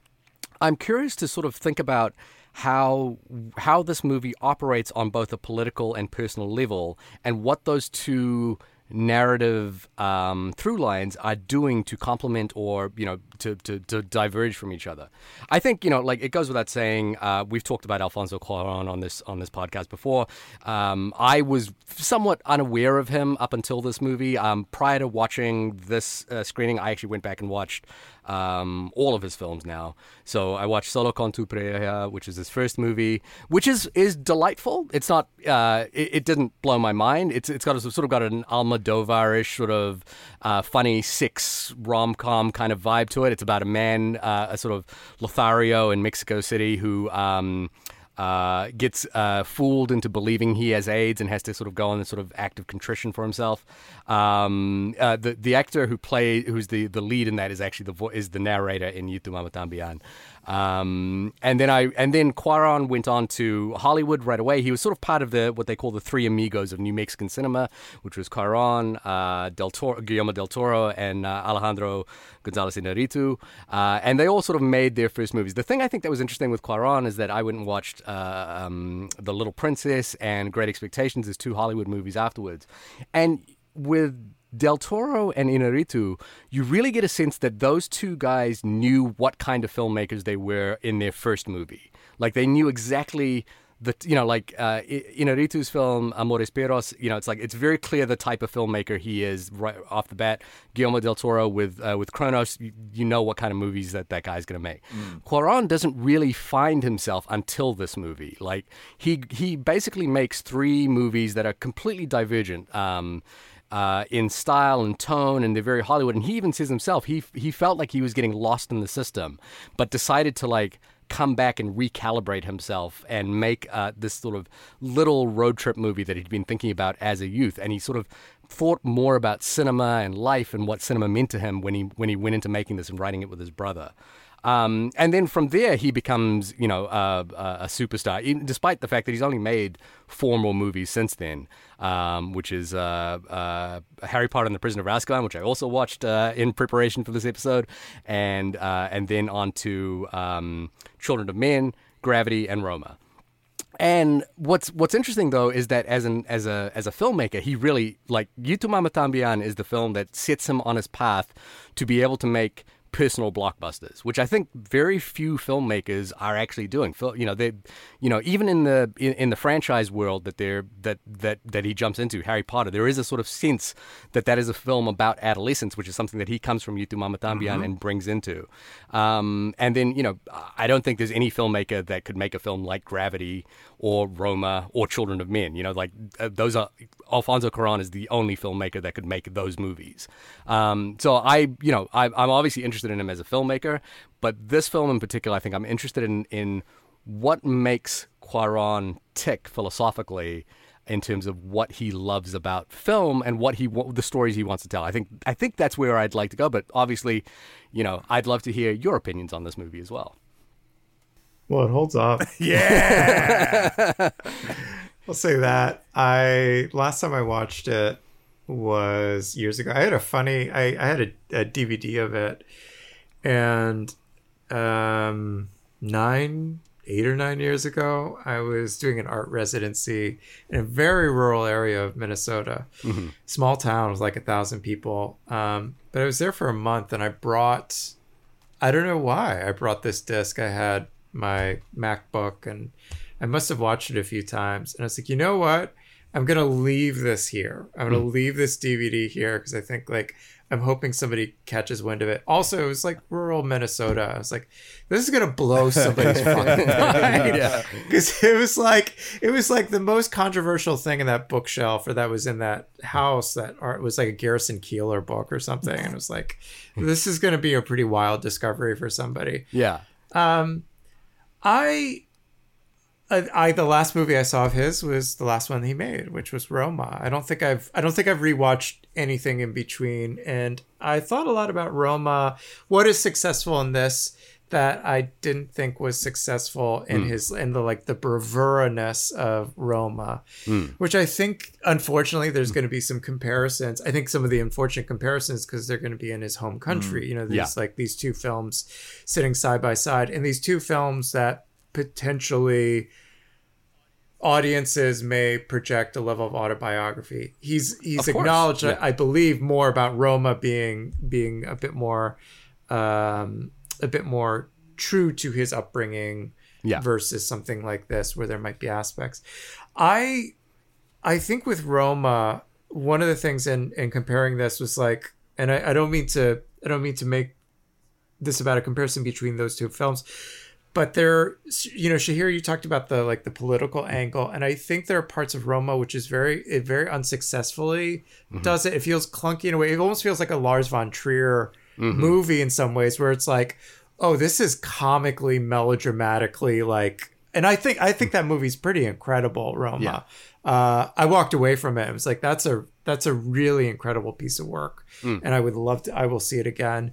I'm curious to sort of think about how how this movie operates on both a political and personal level, and what those two narrative um, through lines are doing to complement or you know to, to, to diverge from each other. I think you know like it goes without saying. Uh, we've talked about Alfonso Cuarón on this on this podcast before. Um, I was somewhat unaware of him up until this movie. Um, prior to watching this uh, screening, I actually went back and watched um, all of his films now. So I watched Solo con tu pareja, which is his first movie, which is is delightful. It's not, uh, it, it didn't blow my mind. It's it's got a, sort of got an Almodovar-ish sort of uh, funny six rom com kind of vibe to it. It's about a man, uh, a sort of Lothario in Mexico City who. Um, uh, gets uh, fooled into believing he has AIDS and has to sort of go on this sort of act of contrition for himself. Um, uh, the the actor who play who's the, the lead in that is actually the vo- is the narrator in Y Tu Mama Tambien. Um, and then I and then Cuarón went on to Hollywood right away. He was sort of part of the what they call the three amigos of New Mexican cinema, which was Cuarón, uh, Del Toro, Guillermo del Toro, and uh, Alejandro González Iñárritu, uh, and they all sort of made their first movies. The thing I think that was interesting with Cuarón is that I went and watched uh, um, The Little Princess and Great Expectations as two Hollywood movies afterwards, and with Del Toro and Iñárritu, you really get a sense that those two guys knew what kind of filmmakers they were in their first movie. Like they knew exactly the you know like uh, Iñárritu's film Amores Perros. You know, it's like it's very clear the type of filmmaker he is right off the bat. Guillermo del Toro with uh, with Cronos, you, you, know what kind of movies that that guy's going to make. Mm. Cuarón doesn't really find himself until this movie. Like he he basically makes three movies that are completely divergent. Um, uh, in style and tone, and they're very Hollywood. And he even says himself he he felt like he was getting lost in the system, but decided to like come back and recalibrate himself and make uh, this sort of little road trip movie that he'd been thinking about as a youth. And he sort of thought more about cinema and life and what cinema meant to him when he when he went into making this and writing it with his brother. Um, and then from there, he becomes, you know, uh, a superstar, even, despite the fact that he's only made four more movies since then, um, which is uh, uh, Harry Potter and the Prisoner of Azkaban, which I also watched uh, in preparation for this episode, and uh, and then on to um, Children of Men, Gravity, and Roma. And what's what's interesting though is that as an as a as a filmmaker, he really like Y Tu Mama Tambien is the film that sets him on his path to be able to make personal blockbusters, which I think very few filmmakers are actually doing. You know, they, you know, even in the in, in, the franchise world that they're that that that he jumps into, Harry Potter, there is a sort of sense that that is a film about adolescence, which is something that he comes from Y Tu Mama Tambien mm-hmm. and brings into. Um, and then, you know, I don't think there's any filmmaker that could make a film like Gravity or Roma or Children of Men. You know, like uh, those are Alfonso Cuarón is the only filmmaker that could make those movies. Um, so I, you know, I, I'm obviously interested interested in him as a filmmaker, but this film in particular, I think I'm interested in in what makes Cuarón tick philosophically in terms of what he loves about film and what he the stories he wants to tell. I think I think that's where I'd like to go, but obviously, you know, I'd love to hear your opinions on this movie as well. Well, it holds up. yeah. I'll say that. I last time I watched it was years ago. I had a funny I, I had a, a DVD of it and um, nine, eight or nine years ago, I was doing an art residency in a very rural area of Minnesota, mm-hmm. small town with like a thousand people. Um, but I was there for a month, and I brought, I don't know why, I brought this disc. I had my MacBook, and I must have watched it a few times, and I was like, you know what? I'm gonna leave this here. I'm gonna mm. leave this DVD here because I think like I'm hoping somebody catches wind of it. Also, it was like rural Minnesota. I was like, this is gonna blow somebody's fucking mind. Yeah, because it was like it was like the most controversial thing in that bookshelf, or that was in that house. That art was like a Garrison Keillor book or something, and it was like, this is gonna be a pretty wild discovery for somebody. Yeah. Um, I I, I, the last movie I saw of his was the last one he made, which was Roma. I don't think I've I don't think I've rewatched anything in between, and I thought a lot about Roma. What is successful in this that I didn't think was successful in mm. his in the like the bravura-ness of Roma, mm. which I think unfortunately there's mm. going to be some comparisons. I think some of the unfortunate comparisons because they're going to be in his home country. Hmm. You know, these yeah. like these two films sitting side by side, and these two films that potentially audiences may project a level of autobiography. He's he's acknowledged, yeah. I, I, believe, more about Roma being being a bit more um, a bit more true to his upbringing yeah. versus something like this where there might be aspects. I I think with Roma, one of the things in in comparing this was like, and I, I don't mean to I don't mean to make this about a comparison between those two films but there you know shahir you talked about the like the political angle and i think there are parts of roma which is very it very unsuccessfully mm-hmm. does it it feels clunky in a way it almost feels like a lars von trier mm-hmm. movie in some ways where it's like oh this is comically melodramatically like and i think i think that movie's pretty incredible roma yeah. uh, i walked away from it it was like that's a that's a really incredible piece of work mm. and i would love to i will see it again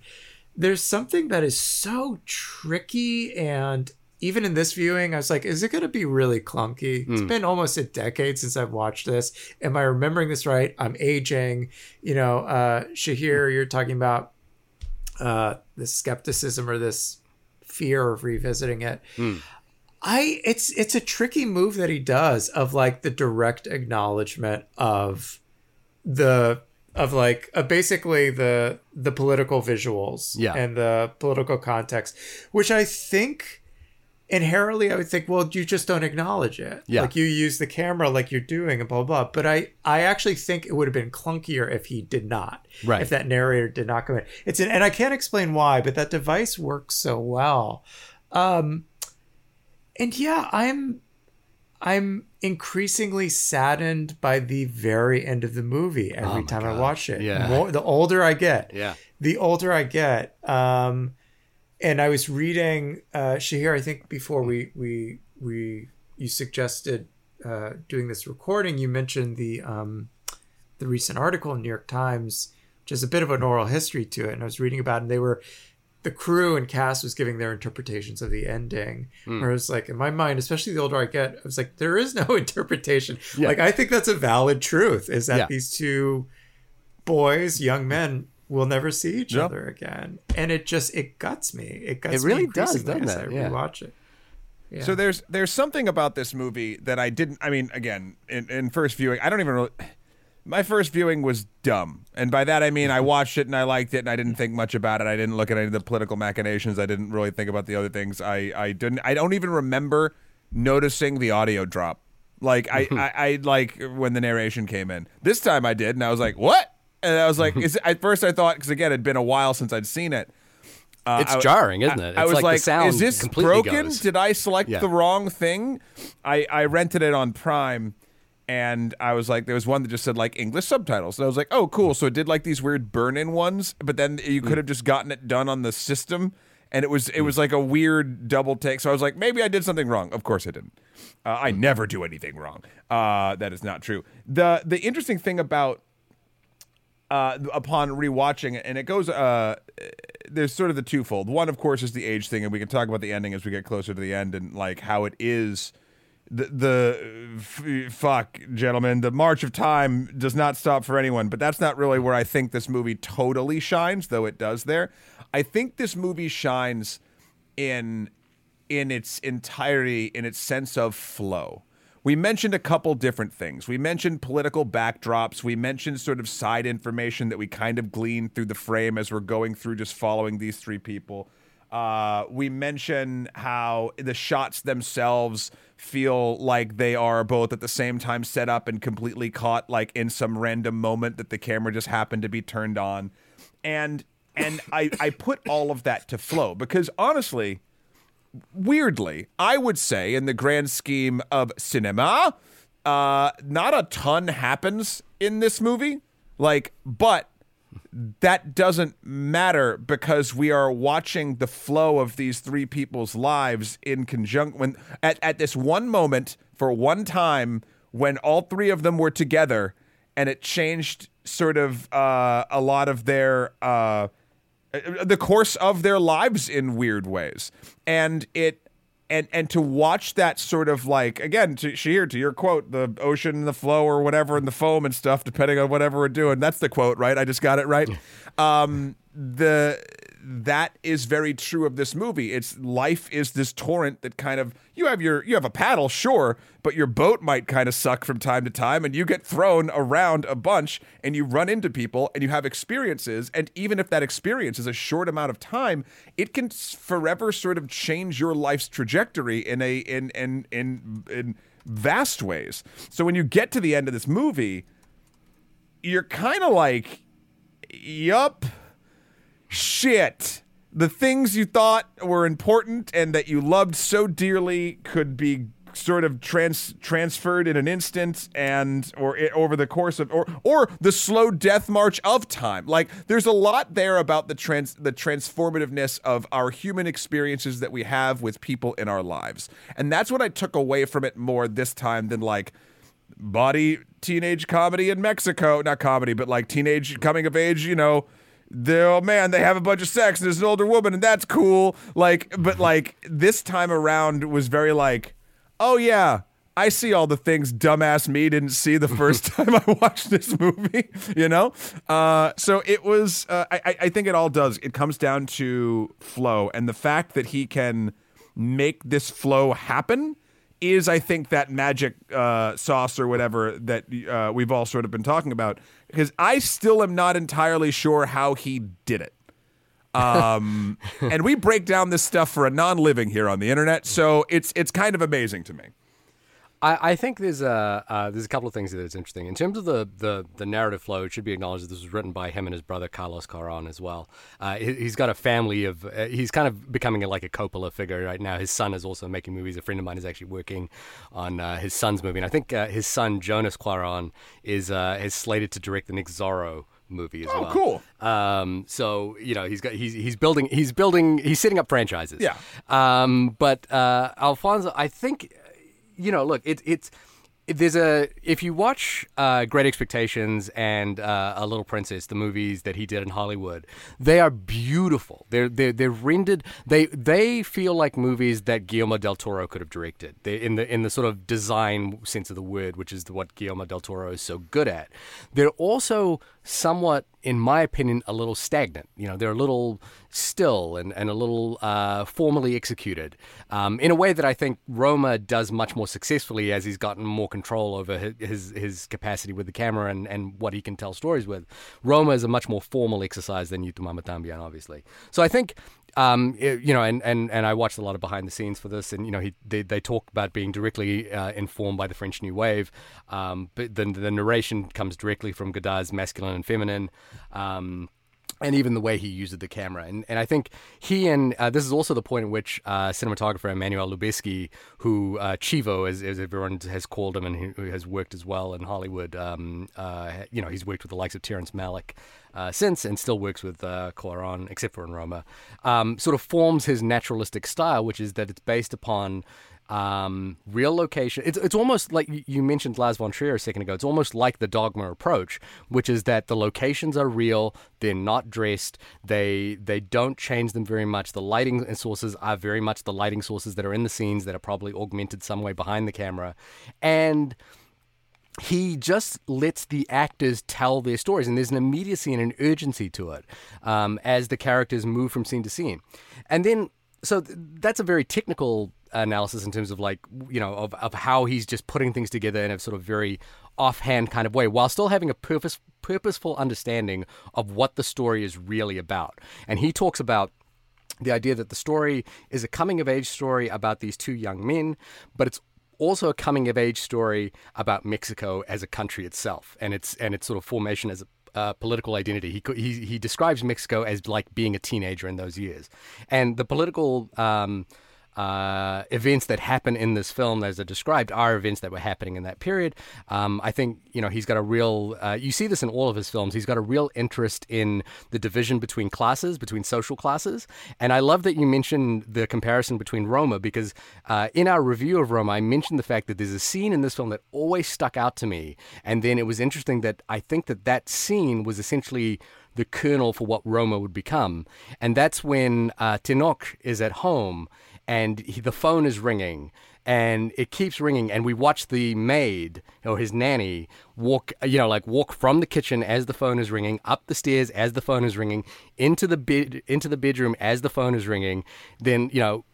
there's something that is so tricky and even in this viewing, I was like, is it going to be really clunky? It's been almost a decade since I've watched this. Am I remembering this right? I'm aging. You know, uh, Shahir, you're talking about uh, this skepticism or this fear of revisiting it. I it's it's a tricky move that he does of like the direct acknowledgement of the of like uh, basically the the political visuals Yeah. and the political context, which I think inherently I would think, well, you just don't acknowledge it. Yeah. Like you use the camera like you're doing and blah blah. blah. But I I actually think it would have been clunkier if he did not. Right. If that narrator did not come in. It's an and I can't explain why, but that device works so well. Um and yeah, I'm I'm increasingly saddened by the very end of the movie every Oh time I watch it. Yeah. More, the older I get, Yeah. the older I get. Um, and I was reading uh, Shahir. I think before we we we you suggested uh, doing this recording, you mentioned the um, the recent article in New York Times, which has a bit of an oral history to it. And I was reading about, it, and they were the crew and cast was giving their interpretations of the ending. Hmm. Where I was like, in my mind, especially the older I get, I was like, there is no interpretation. Yeah. Like I think that's a valid truth. Is that Yeah. these two boys, young hmm. men, will never see each Yeah. other again, and it just it guts me. It guts It really me does, doesn't as it? I Yeah. rewatch it. Yeah. So there's there's something about this movie that I didn't. I mean, again, in, in first viewing, I don't even. Really, my first viewing was dumb, and by that I mean I watched it and I liked it, and I didn't think much about it. I didn't look at any of the political machinations. I didn't really think about the other things. I I didn't. I don't even remember noticing the audio drop. Like I, I, I like when the narration came in. This time I did, and I was like, "What?" And I was like, "Is at first I thought because again it'd been a while since I'd seen it. Uh, It's I- jarring, isn't it? I, was like the like, sound "Is this completely broken? goes." Did I select Yeah. the wrong thing?" I I rented it on Prime, and I was like, there was one that just said like English subtitles, and I was like, "Oh, cool!" So it did like these weird burn-in ones, but then you could have just gotten it done on the system. And it was it was like a weird double take. So I was like, maybe I did something wrong. Of course I didn't. Uh, I never do anything wrong. Uh, that is not true. the The interesting thing about uh, upon rewatching and it goes. Uh, there's sort of the twofold. One, of course, is the age thing, and we can talk about the ending as we get closer to the end, and like how it is. The, the f- fuck, gentlemen, the march of time does not stop for anyone. But that's not really where I think this movie totally shines, though it does there. I think this movie shines in in its entirety in its sense of flow. We mentioned a couple different things. We mentioned political backdrops. We mentioned sort of side information that we kind of gleaned through the frame as we're going through just following these three people. Uh, we mention how the shots themselves feel like they are both at the same time set up and completely caught like in some random moment that the camera just happened to be turned on. And and I, I put all of that to flow because honestly, weirdly, I would say in the grand scheme of cinema, uh, not a ton happens in this movie. Like, but that doesn't matter because we are watching the flow of these three people's lives in conjunction at, at this one moment for one time when all three of them were together and it changed sort of uh, a lot of their uh, the course of their lives in weird ways. And it and and to watch that sort of like again to Shahir, to your quote the ocean and the flow or whatever and the foam and stuff depending on whatever we're doing that's the quote right? I just got it right. Um the that is very true of this movie. It's life is this torrent that kind of you have your you have a paddle sure but your boat might kind of suck from time to time and you get thrown around a bunch and you run into people and you have experiences and even if that experience is a short amount of time it can forever sort of change your life's trajectory in a in in in in vast ways. So when you get to the end of this movie you're kind of like yup shit. The things you thought were important and that you loved so dearly could be sort of trans- transferred in an instant and or i over the course of or or the slow death march of time like there's a lot there about the trans the transformativeness of our human experiences that we have with people in our lives and that's what i took away from it more this time than like body teenage comedy in Mexico. Not comedy, but like teenage coming of age, you know, the oh man, they have a bunch of sex and there's an older woman and that's cool. Like, but like this time around was very like, oh yeah, I see all the things dumbass me didn't see the first time I watched this movie, you know? Uh, so it was, uh, I, I think it all does. It comes down to flow. And the fact that he can make this flow happen is, I think, that magic uh, sauce or whatever that uh, we've all sort of been talking about. Because I still am not entirely sure how he did it. Um, and we break down this stuff for a non-living here on the internet, so it's it's kind of amazing to me. I, I think there's a uh, there's a couple of things that's interesting in terms of the, the, the narrative flow. It should be acknowledged that this was written by him and his brother Carlos Cuarón as well. Uh, he, has got a family of uh, he's kind of becoming a, like a Coppola figure right now. His son is also making movies. A friend of mine is actually working on uh, his son's movie, and I think uh, his son Jonas Cuarón is uh, is slated to direct the next Zorro movie as well. oh, well. cool. Um, so you know he's got he's he's building he's building he's setting up franchises. Yeah. Um, but uh, Alfonso, I think you know, look, it, it's there's a if you watch uh, Great Expectations and uh, A Little Princess, the movies that he did in Hollywood, they are beautiful. They're they're, they're rendered. They they feel like movies that Guillermo del Toro could have directed. They're in the in the sort of design sense of the word, which is what Guillermo del Toro is so good at. They're also somewhat, in my opinion, a little stagnant. You know, they're a little still and, and a little uh, formally executed um, in a way that I think Roma does much more successfully as he's gotten more control over his his, capacity with the camera and, and what he can tell stories with. Roma is a much more formal exercise than Y Tu Mama obviously. So I think um, it, you know, and, and, and I watched a lot of behind the scenes for this, and you know, he they, they talk about being directly uh, informed by the French New Wave, um, but the the narration comes directly from Godard's masculine and feminine. Um, and even the way he uses the camera. And, and I think he and uh, this is also the point at which uh, cinematographer Emmanuel Lubezki, who uh, Chivo, as, as, everyone has called him, and who has worked as well in Hollywood, um, uh, you know, he's worked with the likes of Terrence Malick uh, since and still works with uh, Cuarón, except for in Roma, um, sort of forms his naturalistic style, which is that it's based upon um, real location. It's it's almost like you mentioned Lars von Trier a second ago. It's almost like the dogma approach, which is that the locations are real. They're not dressed. They they don't change them very much. The lighting sources are very much the lighting sources that are in the scenes that are probably augmented some way behind the camera, and he just lets the actors tell their stories, and there's an immediacy and an urgency to it um, as the characters move from scene to scene. And then, so th- that's a very technical analysis in terms of like you know of, of how he's just putting things together in a sort of very offhand kind of way while still having a purpose purposeful understanding of what the story is really about and he talks about the idea that the story is a coming of age story about these two young men but it's also a coming of age story about Mexico as a country itself and its and its sort of formation as a uh, political identity. He, he he describes Mexico as like being a teenager in those years, and the political um, uh, events that happen in this film, as are described, are events that were happening in that period. Um, I think you know he's got a real. Uh, you see this in all of his films. He's got a real interest in the division between classes, between social classes, and I love that you mentioned the comparison between Roma because uh, in our review of Roma, I mentioned the fact that there's a scene in this film that always stuck out to me, and then it was interesting that I think that that scene was essentially the kernel for what Roma would become, and that's when uh, Tenoch is at home and he, the phone is ringing and it keeps ringing and we watch the maid or his nanny walk you know like walk from the kitchen as the phone is ringing up the stairs as the phone is ringing into the bed into the bedroom as the phone is ringing. Then you know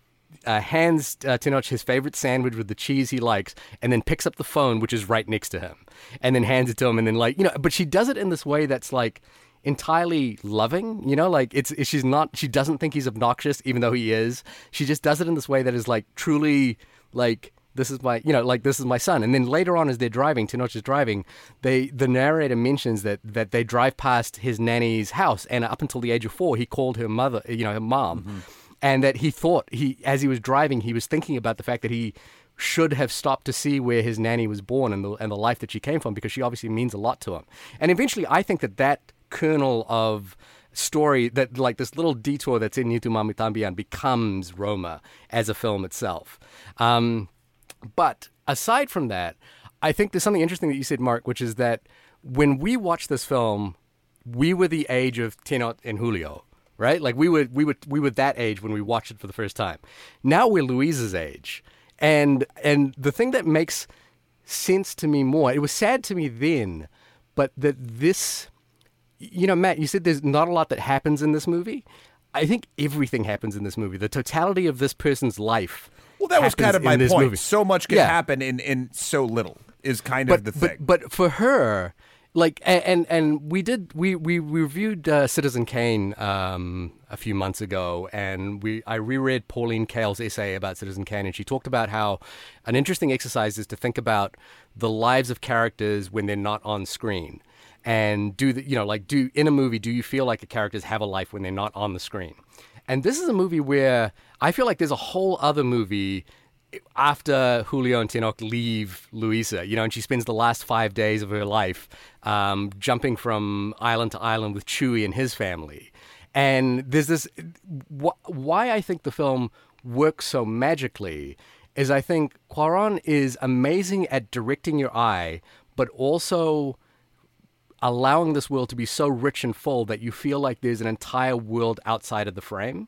uh, hands uh, his favorite sandwich with the cheese he likes, and then picks up the phone, which is right next to him, and then hands it to him, and then like you know, but she does it in this way that's like entirely loving. You know, like it's, she's not she doesn't think he's obnoxious even though he is. She just does it in this way that is like truly like this is my you know like this is my son and then later on as they're driving Tenoch is driving they the narrator mentions that that they drive past his nanny's house and up until the age of four he called her mother you know her mom mm-hmm. and that he thought he as he was driving he was thinking about the fact that he should have stopped to see where his nanny was born and the and the life that she came from because she obviously means a lot to him and eventually I think that that kernel of story that like this little detour that's in Y Tu Mama Tambien becomes Roma as a film itself. Um, but aside from that, I think there's something interesting that you said, Mark, which is that when we watched this film, we were the age of Tenoch and Julio, right? Like we were we were we were that age when we watched it for the first time. Now we're Louise's age, and and the thing that makes sense to me more, it was sad to me then, but that this, you know, Matt, you said there's not a lot that happens in this movie. I think everything happens in this movie. The totality of this person's life. Well, that was kind of my point. movie. So much can Yeah. happen in, in so little is kind but, of the but, thing. But for her, like, and and we did we we reviewed uh, Citizen Kane um, a few months ago, and we I reread Pauline Kael's essay about Citizen Kane, and she talked about how an interesting exercise is to think about the lives of characters when they're not on screen. And do the, you know, like, do in a movie, do you feel like the characters have a life when they're not on the screen? And this is a movie where I feel like there's a whole other movie after Julio and Tenoch leave Luisa, you know, and she spends the last five days of her life um, jumping from island to island with Chuy and his family. And there's this wh- why I think the film works so magically is I think Cuarón is amazing at directing your eye, but also allowing this world to be so rich and full that you feel like there's an entire world outside of the frame.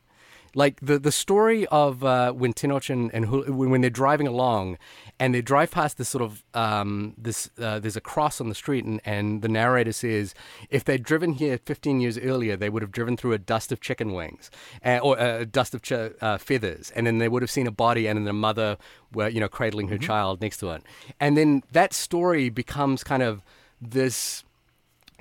Like the the story of uh, when Tenoch and, and Hul- when when they're driving along, and they drive past this sort of um, this uh, there's a cross on the street, and, and the narrator says if they'd driven here 15 years earlier, they would have driven through a dust of chicken wings uh, or a dust of ch- uh, feathers, and then they would have seen a body and then a mother, were, you know, cradling her child next to it, and then that story becomes kind of this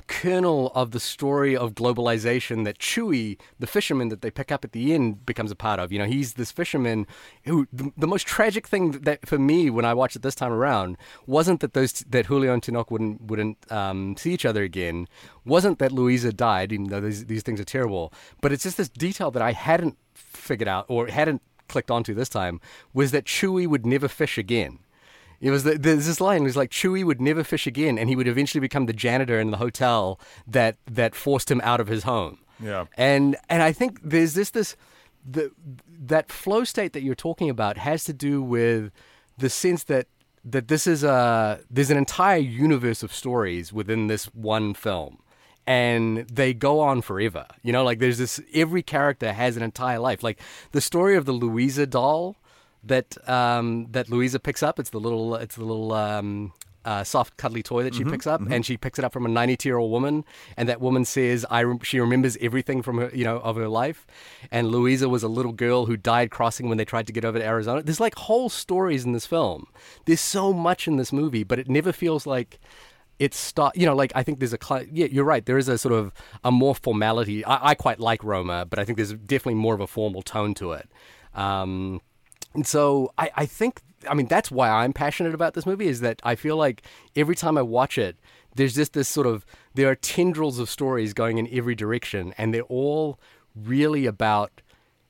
kernel of the story of globalization that Chuy, the fisherman that they pick up at the end, becomes a part of. You know, he's this fisherman who the, the most tragic thing that for me when I watched it this time around wasn't that those that Julio and Tenoch wouldn't wouldn't um, see each other again, wasn't that Luisa died, even though these, these things are terrible, but it's just this detail that I hadn't figured out or hadn't clicked onto this time was that Chuy would never fish again. It was the, there's this line. It was like Chuy would never fish again, and he would eventually become the janitor in the hotel that that forced him out of his home. Yeah. And and I think there's this this the that flow state that you're talking about has to do with the sense that that this is a there's an entire universe of stories within this one film and they go on forever you know like there's this every character has an entire life like the story of the luisa doll that um, that Luisa picks up. It's the little it's the little um, uh, soft cuddly toy that she picks up, and she picks it up from a 92 year old woman, and that woman says I rem- she remembers everything from her you know of her life, and Luisa was a little girl who died crossing when they tried to get over to Arizona. There's like whole stories in this film. There's so much in this movie, but it never feels like it's start you know like i think there's a yeah you're right there is a sort of a more formality I, I quite like roma but i think there's definitely more of a formal tone to it um, and so I, I think I mean that's why I'm passionate about this movie is that I feel like every time I watch it, there's just this sort of there are tendrils of stories going in every direction, and they're all really about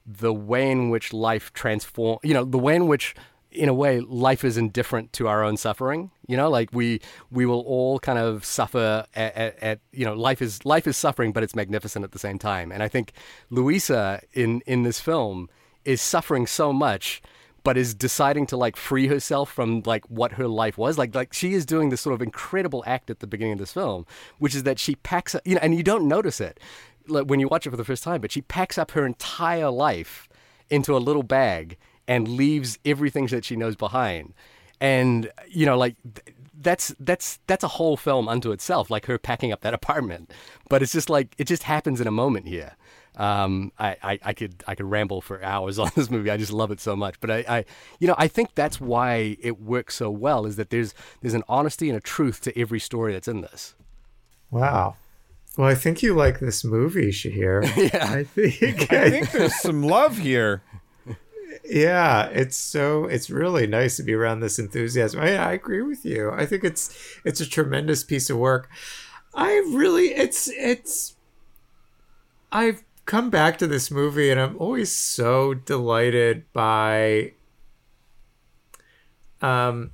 the way in which life transform you know the way in which in a way life is indifferent to our own suffering you know? Like we we will all kind of suffer at, at, at you know life is life is suffering but it's magnificent at the same time. And i think luisa in in this film is suffering so much but is deciding to like free herself from like what her life was. Like like she is doing this sort of incredible act at the beginning of this film which is that she packs up you know and you don't notice it like, when you watch it for the first time but she packs up her entire life into a little bag and leaves everything that she knows behind. And you know like th- that's that's that's a whole film unto itself like her packing up that apartment. But it's just like it just happens in a moment here um, I, I, I could I could ramble for hours on this movie. I just love it so much. But I, I you know I think that's why it works so well is that there's there's an honesty and a truth to every story that's in this. Wow. Well, I think you like this movie, Shahir. Yeah. I think. I think there's some love here. yeah, it's so it's really nice to be around this enthusiasm. I, I agree with you. I think it's it's a tremendous piece of work. I really it's it's I've come back to this movie and I'm always so delighted by um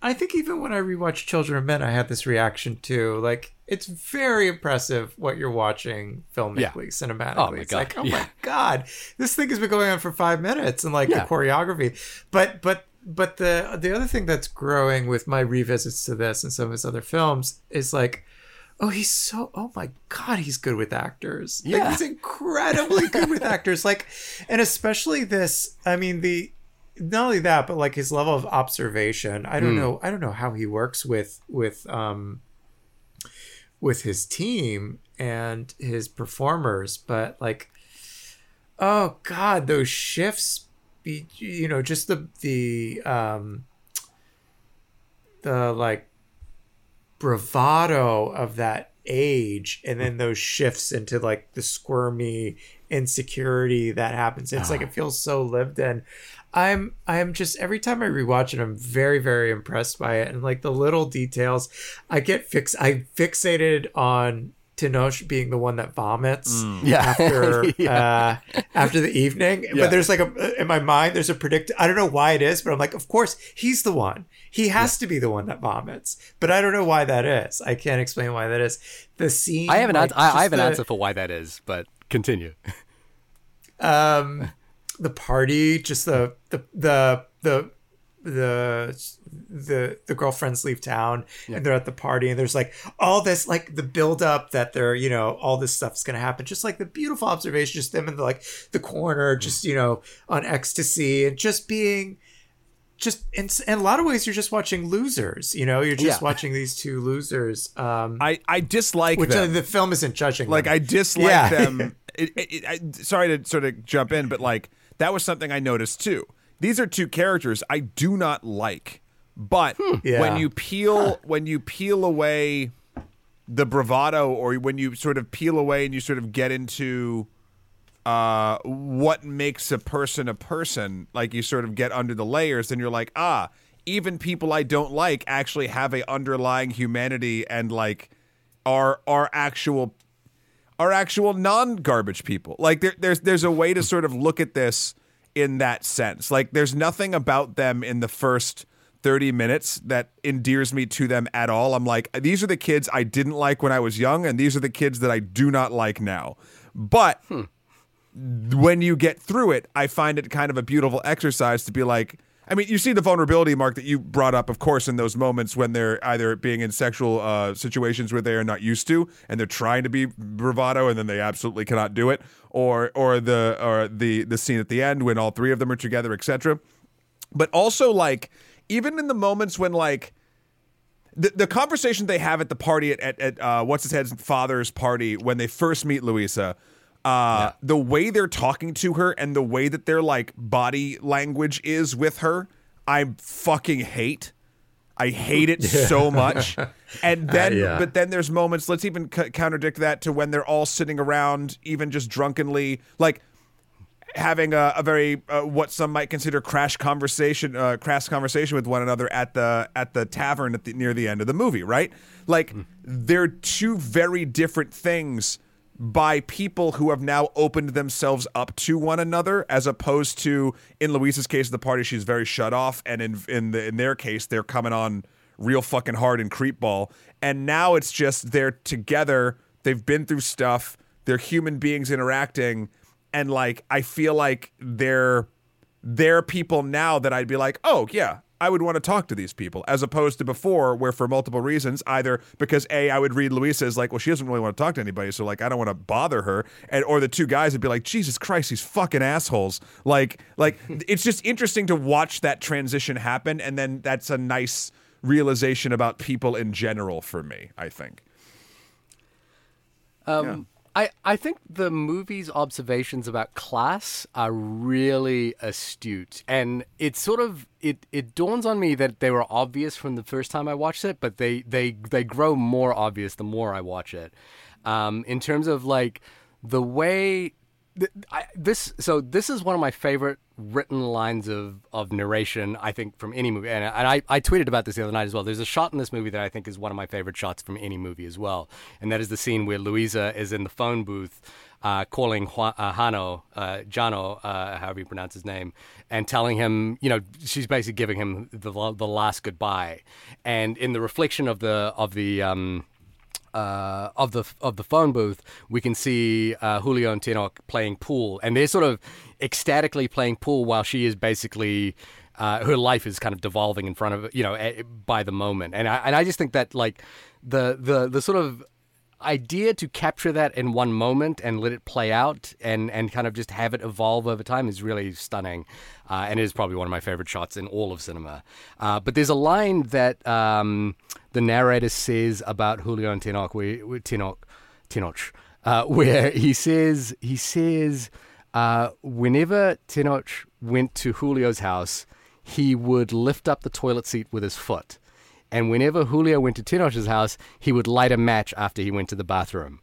I think even when I rewatched Children of Men, I had this reaction too. Like, it's very impressive what you're watching filmically, Yeah. cinematically. Oh my it's God. like, oh Yeah. my god, this thing has been going on for five minutes, and like Yeah. the choreography. But but but the the other thing that's growing with my revisits to this and some of his other films is like Oh, he's so. Oh my God, he's good with actors. Yeah. like, he's incredibly good with actors. Like, and especially this. I mean, the not only that, but like his level of observation. I don't know. I don't know how he works with with um with his team and his performers, but like, oh God, those shifts. Be, you know, just the the um the like bravado of that age and then those shifts into like the squirmy insecurity that happens. It's like it ah. feels so lived in. I'm i'm just every time i rewatch it i'm very very impressed by it. And like the little details i get fix i fixated on Tenoch being the one that vomits Yeah. after Yeah. uh, after the evening. Yeah. But there's like a in my mind, there's a predict. I don't know why it is, but I'm like, of course he's the one. He has to be the one that vomits. But I don't know why that is. I can't explain why that is. The scene. I have an like, answer. I, I just have an the- answer for why that is, but continue. um the party just the the the the the the the girlfriends leave town and they're at the party and there's like all this like the build up that they're you know all this stuff's gonna happen just like the beautiful observation just them in the like the corner just you know on ecstasy and just being just in, in a lot of ways you're just watching losers you know you're just Yeah. watching these two losers um I I dislike which uh, them. the film isn't judging like them. I dislike Yeah. them. It, it, it, I, sorry to sort of jump in, but like that was something I noticed too. These are two characters I do not like, but Yeah. when you peel when you peel away the bravado, or when you sort of peel away and you sort of get into uh, what makes a person a person, like you sort of get under the layers, and you're like, ah, even people I don't like actually have a underlying humanity and like are are actual are actual non-garbage people. Like there, there's there's a way to sort of look at this in that sense. Like there's nothing about them in the first 30 minutes that endears me to them at all. I'm like these are the kids I didn't like when I was young and these are the kids that I do not like now. But when you get through it, I find it kind of a beautiful exercise to be like, I mean, you see the vulnerability, Mark, that you brought up, of course, in those moments when they're either being in sexual uh, situations where they are not used to, and they're trying to be bravado, and then they absolutely cannot do it, or or the or the the scene at the end when all three of them are together, etc. But also, like, even in the moments when like the, the conversation they have at the party at, at, at uh, what's his head's father's party when they first meet Luisa, uh, the way they're talking to her and the way that their like body language is with her, I fucking hate. I hate it so much. And then, yeah. but then there's moments. Let's even c- contradict that to when they're all sitting around, even just drunkenly, like having a, a very uh, what some might consider crash conversation, uh, crass conversation with one another at the at the tavern at the, near the end of the movie, right? Like they're two very different things by people who have now opened themselves up to one another, as opposed to in Luisa's case, the party she's very shut off, and in in the in their case, they're coming on real fucking hard in creep ball, and now it's just they're together. They've been through stuff. They're human beings interacting and like I feel like they're they're people now that I'd be like, oh yeah, I would want to talk to these people, as opposed to before, where for multiple reasons, either because a I would read Luisa as like, well, she doesn't really want to talk to anybody, so like I don't want to bother her, and or the two guys would be like, Jesus Christ, these fucking assholes, like like it's just interesting to watch that transition happen, and then that's a nice realization about people in general for me. I think. Um, I, I think the movie's observations about class are really astute, and it sort of it, it dawns on me that they were obvious from the first time I watched it, but they they they grow more obvious the more I watch it. Um, in terms of like the way I, this so this is one of my favorite written lines of, of narration I think from any movie. And, and I, I tweeted about this the other night as well. There's a shot in this movie that I think is one of my favorite shots from any movie as well. And that is the scene where Luisa is in the phone booth uh, calling Juan, uh, Hano uh, Jano uh, however you pronounce his name and telling him you know she's basically giving him the, the last goodbye. And in the reflection of the of the um, uh, of the of the phone booth, we can see uh, Julio and Tenoch playing pool, and they're sort of ecstatically playing pool while she is basically uh, her life is kind of devolving in front of you know eh, by the moment, and I and I just think that like the the the sort of idea to capture that in one moment and let it play out and, and kind of just have it evolve over time is really stunning. Uh, and is probably one of my favorite shots in all of cinema. Uh, but there's a line that um, the narrator says about Julio and where Tenoch, Tenoch uh, where he says, he says, uh, whenever Tenoch went to Julio's house, he would lift up the toilet seat with his foot. And whenever Julio went to Tenoch's house, he would light a match after he went to the bathroom.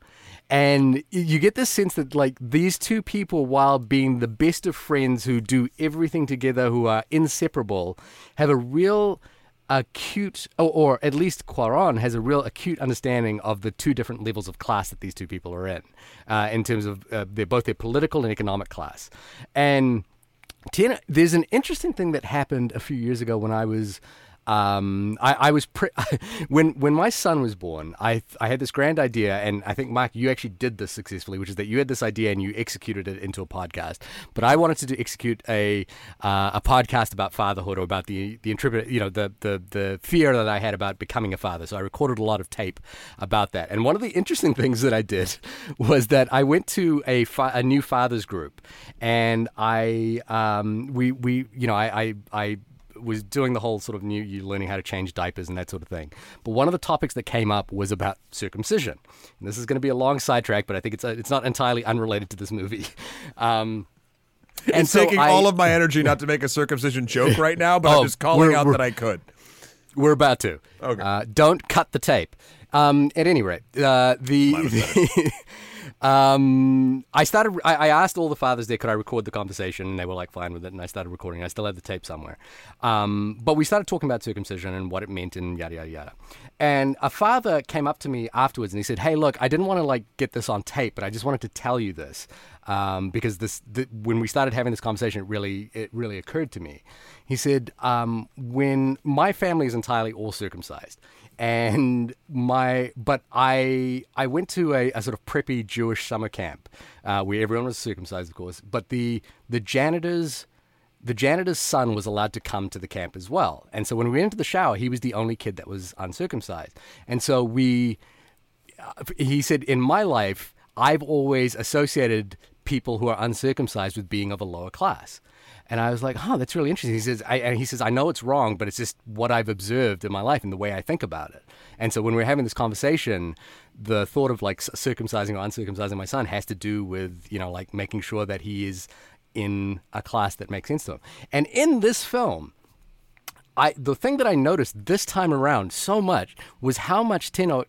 And you get this sense that, like, these two people, while being the best of friends who do everything together, who are inseparable, have a real acute, or, or at least Cuarón has a real acute understanding of the two different levels of class that these two people are in, uh, in terms of uh, they're both their political and economic class. And Tina, there's an interesting thing that happened a few years ago when I was um, I, I, was pre- when when my son was born. I I had this grand idea, and I think Mike, you actually did this successfully, which is that you had this idea and you executed it into a podcast. But I wanted to do, execute a uh, a podcast about fatherhood or about the the intrepid, you know, the the the fear that I had about becoming a father. So I recorded a lot of tape about that. And one of the interesting things that I did was that I went to a fa- a new fathers group, and I um we we you know I I, I was doing the whole sort of new you learning how to change diapers and that sort of thing. But one of the topics that came up was about circumcision. And this is going to be a long sidetrack, but I think it's a, it's not entirely unrelated to this movie. Um, and it's so taking I, all of my energy not to make a circumcision joke right now, but oh, I'm just calling out that I could. We're about to. Okay. Uh, don't cut the tape. Um, at any rate, uh, the, the um, I started. I, I, asked all the fathers there, could I record the conversation, and they were like fine with it. And I started recording. I still have the tape somewhere. Um, but we started talking about circumcision and what it meant, and yada yada yada. And a father came up to me afterwards, and he said, "Hey, look, I didn't want to like get this on tape, but I just wanted to tell you this um, because this the, when we started having this conversation, it really it really occurred to me." He said, um, "When my family is entirely all circumcised." And my but I I went to a, a sort of preppy Jewish summer camp uh, where everyone was circumcised, of course. But the the janitors the janitor's son was allowed to come to the camp as well. And so when we went into the shower, he was the only kid that was uncircumcised. And so we uh, he said in my life I've always associated people who are uncircumcised with being of a lower class. And I was like, huh, that's really interesting. He says, I, and he says, I know it's wrong, but it's just what I've observed in my life and the way I think about it. And so when we're having this conversation, the thought of like circumcising or uncircumcising my son has to do with, you know, like making sure that he is in a class that makes sense to him. And in this film, I the thing that I noticed this time around so much was how much Tino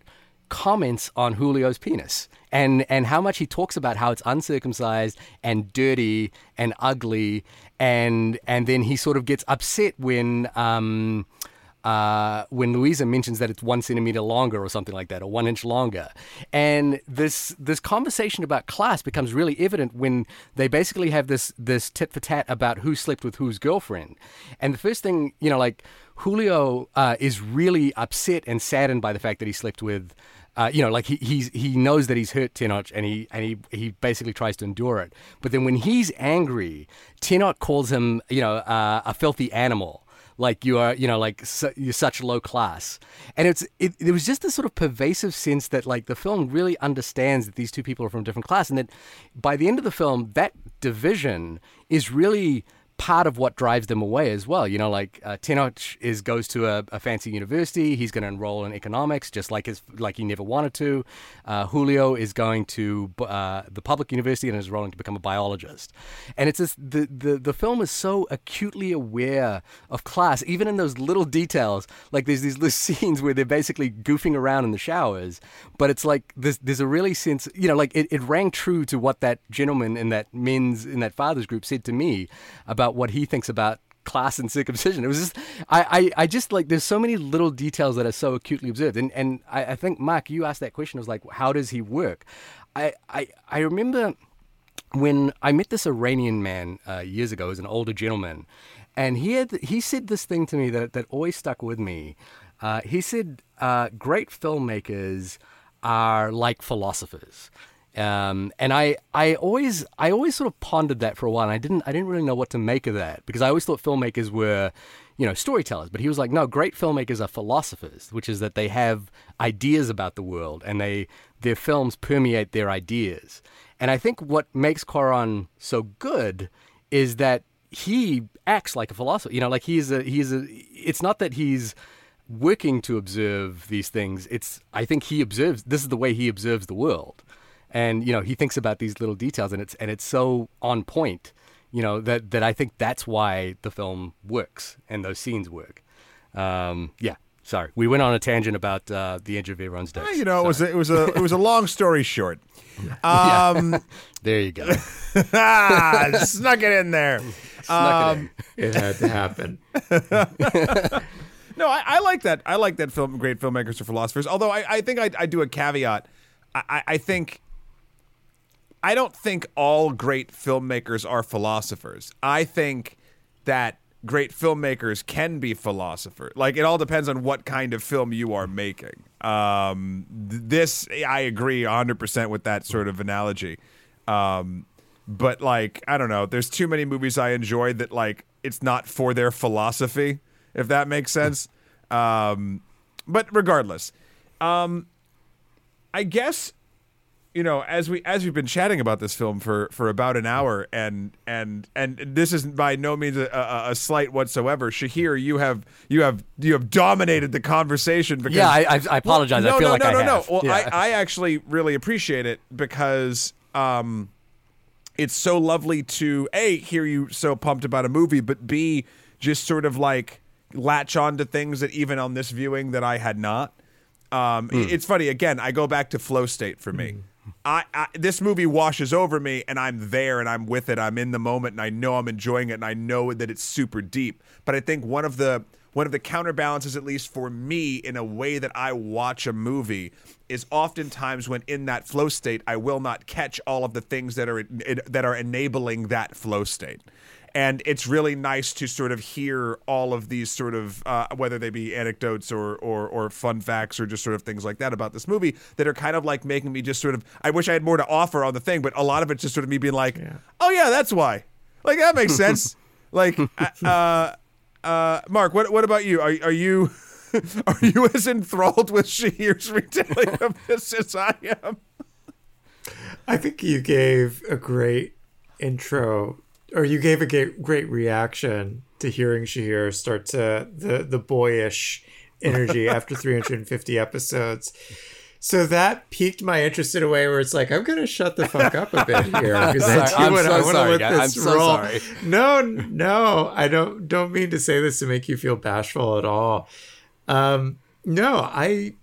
comments on Julio's penis and and how much he talks about how it's uncircumcised and dirty and ugly and and then he sort of gets upset when um, uh, when Luisa mentions that it's one centimeter longer or something like that, or one inch longer, and this this conversation about class becomes really evident when they basically have this this tit for tat about who slept with whose girlfriend, and the first thing you know, like Julio uh, is really upset and saddened by the fact that he slept with uh, you know, like he he's, he knows that he's hurt Tenoch, and he and he he basically tries to endure it. But then when he's angry, Tenoch calls him, you know, uh, a filthy animal. Like you are, you know, like su- you're such low class, and it's it, it was just this sort of pervasive sense that like the film really understands that these two people are from different class, and that by the end of the film, that division is really part of what drives them away as well. You know, like uh, Tenoch is goes to a, a fancy university. He's going to enroll in economics, just like his like he never wanted to. Uh, Julio is going to uh, the public university and is enrolling to become a biologist. And it's just, the the the film is so acutely aware of class, even in those little details. Like there's these little scenes where they're basically goofing around in the showers, but it's like there's there's a really sense. You know, like it, it rang true to what that gentleman in that men's in that fathers group said to me about about what he thinks about class and circumcision. It was just, I, I, I just like, there's so many little details that are so acutely observed. And, and I, I think, Mark, you asked that question. I was like, how does he work? I, I, I remember when I met this Iranian man uh, years ago, as an older gentleman, and he had, he said this thing to me that, that always stuck with me. Uh, he said, uh, great filmmakers are like philosophers. Um, and I, I always, I always sort of pondered that for a while. And I didn't, I didn't really know what to make of that because I always thought filmmakers were, you know, storytellers. But he was like, no, great filmmakers are philosophers, which is that they have ideas about the world and they their films permeate their ideas. And I think what makes Cuarón so good is that he acts like a philosopher. You know, like he's a he's a. It's not that he's working to observe these things. It's I think he observes. This is the way he observes the world, and you know he thinks about these little details, and it's and it's so on point. You know that that I think that's why the film works and those scenes work. Um, yeah. Sorry, we went on a tangent about uh, the Edge of Aaron's Eh, You know, it was a, it was a it was a long story short. Yeah. Um, there you go. ah, snuck it in there. Snuck it in. It had to happen. No, I, I like that. I like that film. Great filmmakers are philosophers. Although I, I think I, I do a caveat. I, I- I think I don't think all great filmmakers are philosophers. I think that great filmmakers can be philosophers. Like it all depends on what kind of film you are making. Um, th- this I agree 100% with that sort of analogy. Um, but like I don't know, there's too many movies I enjoy that like it's not for their philosophy, if that makes sense. Um, but regardless, um, I guess you know as we as we've been chatting about this film for for about an hour and and and this is by no means a, a, a slight whatsoever shahir you have you have you have dominated the conversation because Yeah, I, I, I apologize. no, I feel no, like no, I no, have. no. Well, Yeah. I, I actually really appreciate it because um, it's so lovely to a hear you so pumped about a movie, but b just sort of like latch on to things that even on this viewing that I had not. Um, Hmm. It's funny. Again, I go back to flow state for me. I, I this movie washes over me, and I'm there, and I'm with it. I'm in the moment, and I know I'm enjoying it, and I know that it's super deep. But I think one of the one of the counterbalances, at least for me, in a way that I watch a movie, is oftentimes when in that flow state, I will not catch all of the things that are that are enabling that flow state and it's really nice to sort of hear all of these sort of uh, whether they be anecdotes or, or or fun facts or just sort of things like that about this movie that are kind of like making me just sort of I wish I had more to offer on the thing, but a lot of it's just sort of me being like, oh yeah, that's why, like that makes sense. like, uh, uh, Mark, what what about you? Are are you are you as enthralled with Shahir's retelling of this as I am? I think you gave a great intro, or you gave a great, great reaction to hearing Shahir start to the the boyish energy after 350 episodes. So that piqued my interest in a way where it's like I'm gonna shut the fuck up a bit here because I Sorry, do I'm want, so to sorry, let guys. this I'm so roll. sorry. No, no, I don't don't mean to say this to make you feel bashful at all. Um, no, I.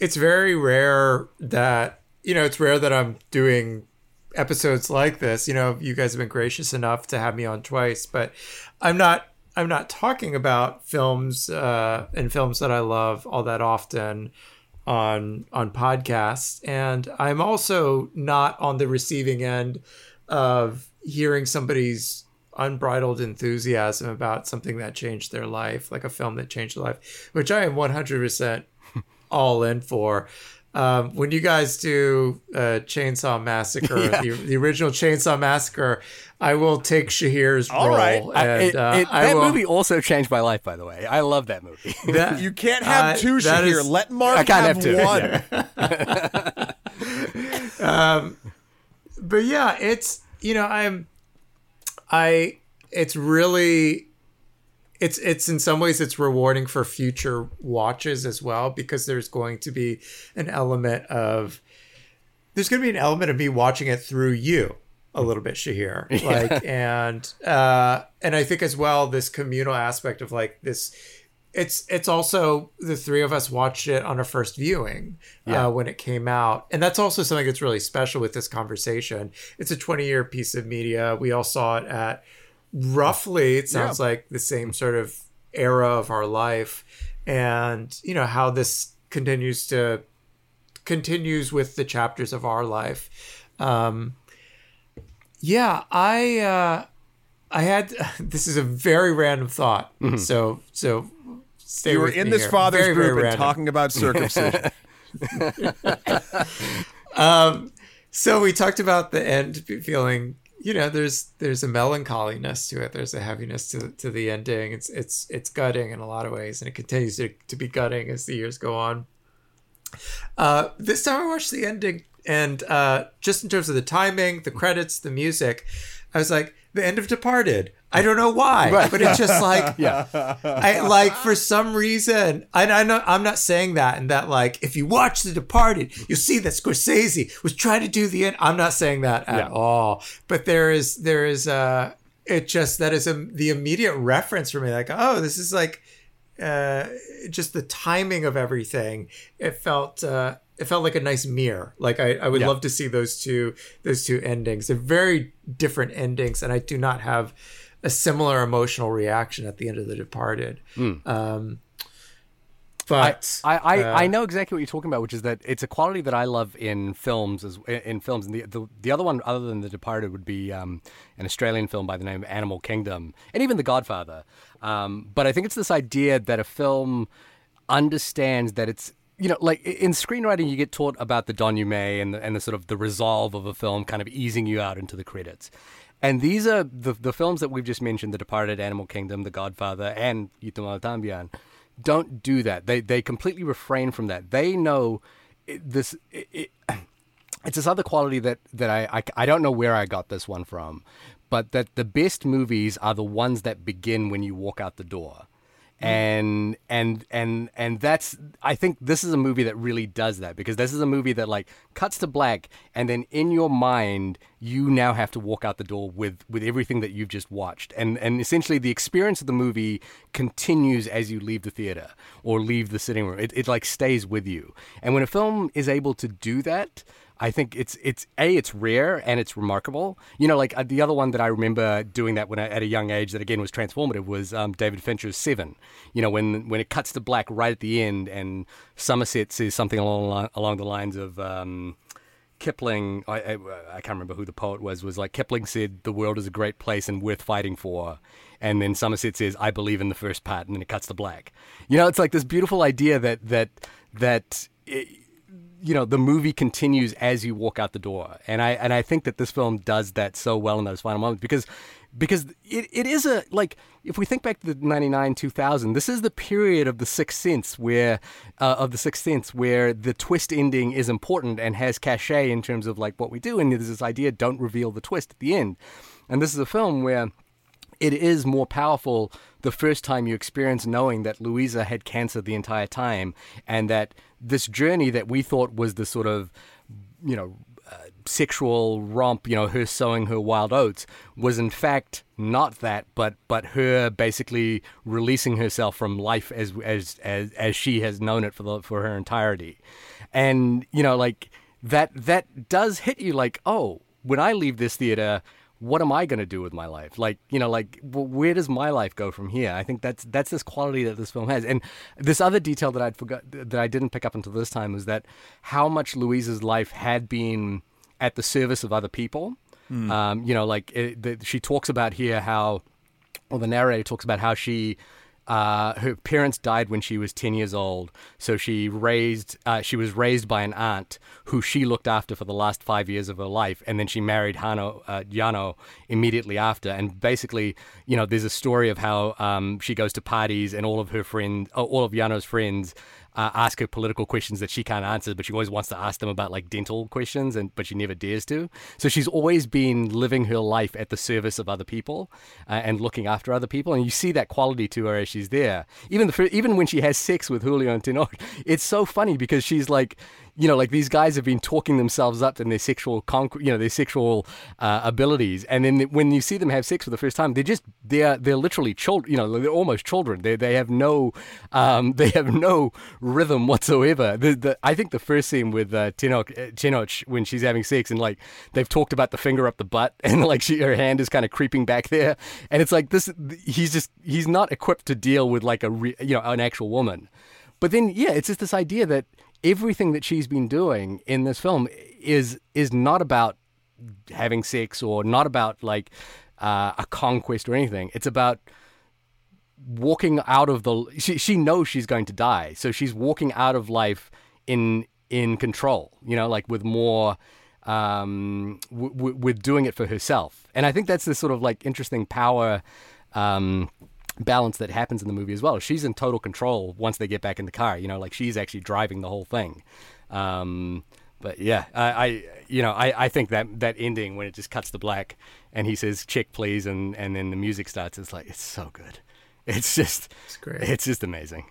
It's very rare that you know. It's rare that I'm doing episodes like this. You know, you guys have been gracious enough to have me on twice, but I'm not. I'm not talking about films uh, and films that I love all that often on on podcasts, and I'm also not on the receiving end of hearing somebody's unbridled enthusiasm about something that changed their life, like a film that changed their life, which I am 100% all in for. Um, when you guys do uh, Chainsaw Massacre, the, the original Chainsaw Massacre, I will take Shahir's All role. right. I- it- uh, it- that will, movie also changed my life, by the way. I love that movie. that- You can't have Uh, two Shahir. is- Let Mark I can't have, have two. one. but yeah, it's you know I'm I it's really it's it's in some ways it's rewarding for future watches as well because there's going to be an element of there's going to be an element of me watching it through you a little bit Shahir like and uh and I think as well this communal aspect of like this it's it's also the three of us watched it on our first viewing uh, when it came out, and that's also something that's really special with this conversation. It's a 20 year piece of media. We all saw it at roughly it sounds like the same sort of era of our life, and you know how this continues to continues with the chapters of our life. Um, yeah, I uh, I had this is a very random thought. So so stay You were in this here. father's Very, very group and random. talking about circumcision. Um so we talked about the end feeling, you know, there's there's a melancholiness to it. There's a heaviness to to the ending. It's it's it's gutting in a lot of ways, and it continues to, to be gutting as the years go on. Uh, this time I watched the ending, and uh, just in terms of the timing, the credits, the music, I was like, the end of Departed. I don't know why, Right. but it's just like, Yeah. I like for some reason, and I know I'm not saying that, and that like if you watch The Departed, you'll see that Scorsese was trying to do the end. I'm not saying that at Yeah. all, but there is there is uh it just that is a, the immediate reference for me, like oh this is like uh just the timing of everything. It felt uh it felt like a nice mirror. Like I, I would Yeah. love to see those two those two endings. They're very different endings, and I do not have a similar emotional reaction at the end of The Departed. Um, but I, I, uh, I know exactly what you're talking about, which is that it's a quality that I love in films as in films. And the, the the other one, other than The Departed, would be um, an Australian film by the name of Animal Kingdom, and even The Godfather. Um, but I think it's this idea that a film understands that it's you know like in screenwriting you get taught about the denouement and the, and the sort of the resolve of a film kind of easing you out into the credits and these are the the films that we've just mentioned the departed animal kingdom the godfather and Y Tu Mama Tambien don't do that they they completely refrain from that they know this it, it, it's this other quality that that I, I I don't know where I got this one from, but that the best movies are the ones that begin when you walk out the door. And and and and that's I think this is a movie that really does that because this is a movie that like cuts to black and then in your mind you now have to walk out the door with with everything that you've just watched. And and essentially the experience of the movie continues as you leave the theater or leave the sitting room. It, it like stays with you. And when a film is able to do that I think it's it's a it's rare and it's remarkable. You know, like uh, the other one that I remember doing that when I, at a young age that again was transformative was um, David Fincher's Seven. You know, when when it cuts to black right at the end and Somerset says something along along the lines of. Um, Kipling, I, I, I can't remember who the poet was, was like Kipling said, "The world is a great place and worth fighting for," and then Somerset says, "I believe in the first part," and then it cuts to black. You know, it's like this beautiful idea that that that. It, you know the movie continues as you walk out the door. And i and i think that this film does that so well in those final moments because because it, it is a like if we think back to the 99 2000 this is the period of the sixth sense where uh, of the sixth sense where the twist ending is important and has cachet in terms of like what we do. And there's this idea don't reveal the twist at the end. And this is a film where it is more powerful the first time you experience knowing that Luisa had cancer the entire time and that this journey that we thought was the sort of, you know, uh, sexual romp, you know, her sowing her wild oats was in fact not that, but but her basically releasing herself from life as as as, as she has known it for the, for her entirety, and you know, like that that does hit you like, oh, when I leave this theater what am I going to do with my life? Like, you know, like where does my life go from here? I think that's that's this quality that this film has. And this other detail that I'd forgot that I didn't pick up until this time was that how much Luisa's life had been at the service of other people. Um, you know, like it, the, she talks about here how, or the narrator talks about how she uh, her parents died when she was 10 years old. So she raised uh, she was raised by an aunt who she looked after for the last five years of her life. And then she married Jano uh, Yano immediately after. And basically you know there's a story of how um, she goes to parties and all of her friends all of Yano's friends uh, ask her political questions that she can't answer, but she always wants to ask them about like dental questions, and but she never dares to. So she's always been living her life at the service of other people uh, and looking after other people, and you see that quality to her as she's there. Even the even when she has sex with Julio and Tenoch, it's so funny because she's like. You know, like these guys have been talking themselves up in their sexual, conqu- you know, their sexual uh, abilities, and then when you see them have sex for the first time, they're just they're they're literally children. You know, they're almost children. They they have no, um, they have no rhythm whatsoever. The, the, I think the first scene with uh, uh, Tenoch when she's having sex and like they've talked about the finger up the butt and like she her hand is kind of creeping back there, and it's like this. He's just he's not equipped to deal with like a re, you know an actual woman. But then yeah, it's just this idea that everything that she's been doing in this film is is not about having sex or not about like uh, a conquest or anything. It's about walking out of the she, she knows she's going to die so she's walking out of life in in control you know like with more um, w- w- with doing it for herself. And I think that's this sort of like interesting power um, balance that happens in the movie as well. She's in total control once they get back in the car. You know, like she's actually driving the whole thing. Um, but yeah, I, I you know I, I think that that ending when it just cuts to black and he says "chick please" and and then the music starts. It's like it's so good. It's just It's great. It's just amazing.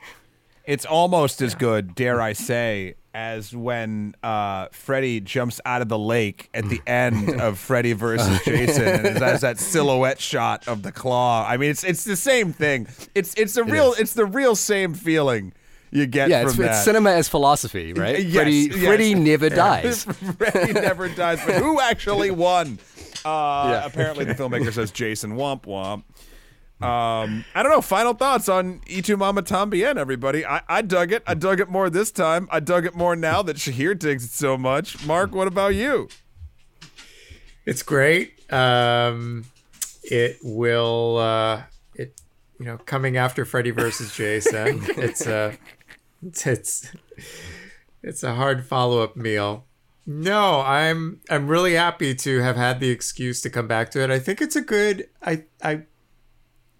It's almost as good, dare I say, as when uh, Freddy jumps out of the lake at the end of Freddy versus Jason, and it has that silhouette shot of the claw. I mean, it's it's the same thing. It's it's a real it's the real same feeling you get Yeah, from it's, it's cinema as philosophy, right? Yes, Freddy, yes. Freddy never dies. Freddy never dies, but who actually won? Uh, Yeah. Apparently, the filmmaker says Jason Womp Womp. Um, I don't know. Final thoughts on Y Tu Mama Tambien, everybody. I, I dug it. I dug it more this time. I dug it more now that Shahir digs it so much. Mark, what about you? It's great. Um, it will. Uh, it you know coming after Freddy versus Jason. it's a it's it's, it's a hard follow up meal. No, I'm I'm really happy to have had the excuse to come back to it. I think it's a good. I I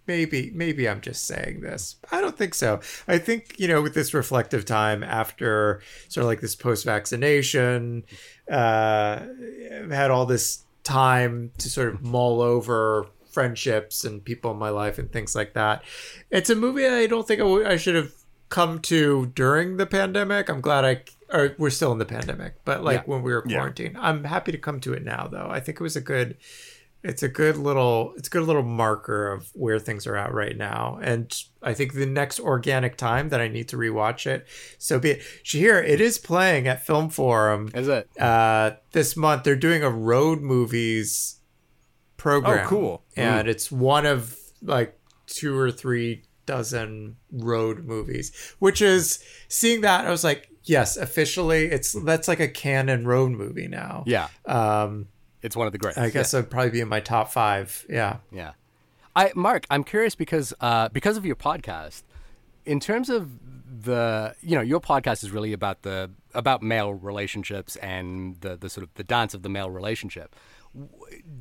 maybe maybe I'm just saying this. I don't think so. I think you know with this reflective time after sort of like this post vaccination, uh, I've had all this time to sort of mull over friendships and people in my life and things like that. It's a movie I don't think I, w- I should have come to during the pandemic. I'm glad I or we're still in the pandemic, but like Yeah. when we were Yeah. quarantined. I'm happy to come to it now though. I think it was a good it's a good little it's a good little marker of where things are at right now. And i think the next organic time that i need to rewatch it so be it. Shahir it is playing at film forum Is it? uh this month. They're doing a road movies program. Oh, cool. and it's one of like two or three dozen road movies which is seeing that i was like yes officially it's that's like a canon road movie now. Yeah, um it's one of the greats. I guess I'd probably be in my top five. Yeah. Yeah. I Mark, I'm curious because uh, because of your podcast, in terms of the you know your podcast is really about the about male relationships and the the sort of the dance of the male relationship.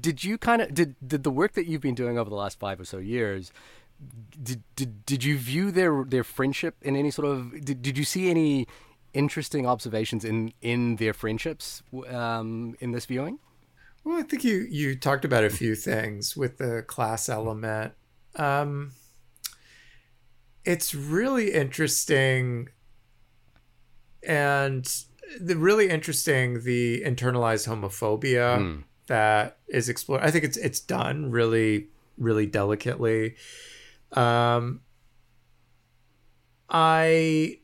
Did you kind of did did the work that you've been doing over the last five or so years? Did, did, did you view their their friendship in any sort of did, did you see any interesting observations in in their friendships um, in this viewing? Well, I think you you talked about a few things with the class element. Um, it's really interesting, and the really interesting the internalized homophobia that is explored. I think it's it's done really really delicately. Um, I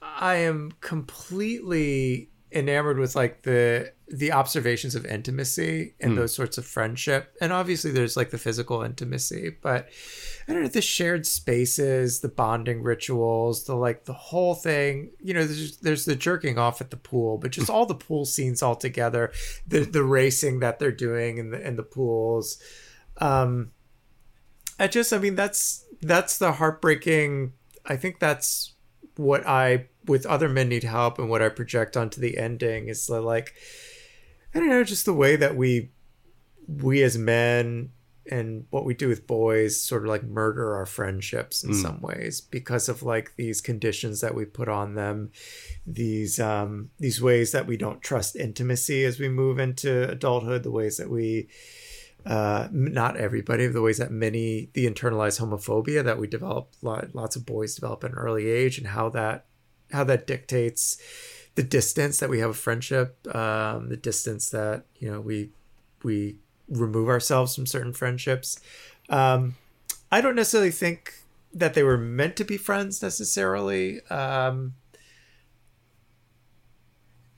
I am completely enamored with like the the observations of intimacy and those sorts of friendship. And obviously there's like the physical intimacy but i don't know the shared spaces the bonding rituals the like the whole thing you know there's there's the jerking off at the pool but just all the pool scenes all together the the racing that they're doing in the in the pools. Um i just i mean that's that's the heartbreaking i think that's what I with other men need help and what I project onto the ending is the, like I don't know just the way that we we as men and what we do with boys sort of like murder our friendships in some ways because of like these conditions that we put on them these um these ways that we don't trust intimacy as we move into adulthood the ways that we uh, not everybody, the ways that many, the internalized homophobia that we develop, lo- lots of boys develop at an early age, and how that, how that dictates the distance that we have a friendship, um, the distance that you know we, we remove ourselves from certain friendships. Um, I don't necessarily think that they were meant to be friends necessarily. Um,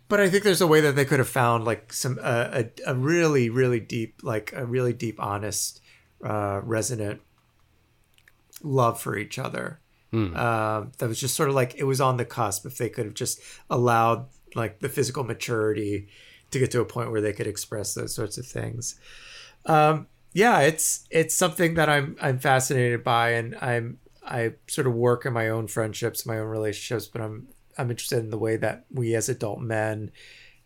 but I think there's a way that they could have found like some uh, a a really really deep like a really deep honest uh, resonant love for each other. Um, that was just sort of like it was on the cusp. If they could have just allowed like the physical maturity to get to a point where they could express those sorts of things. Um, yeah, it's it's something that I'm I'm fascinated by, and I'm I sort of work in my own friendships, my own relationships, but I'm I'm interested in the way that we as adult men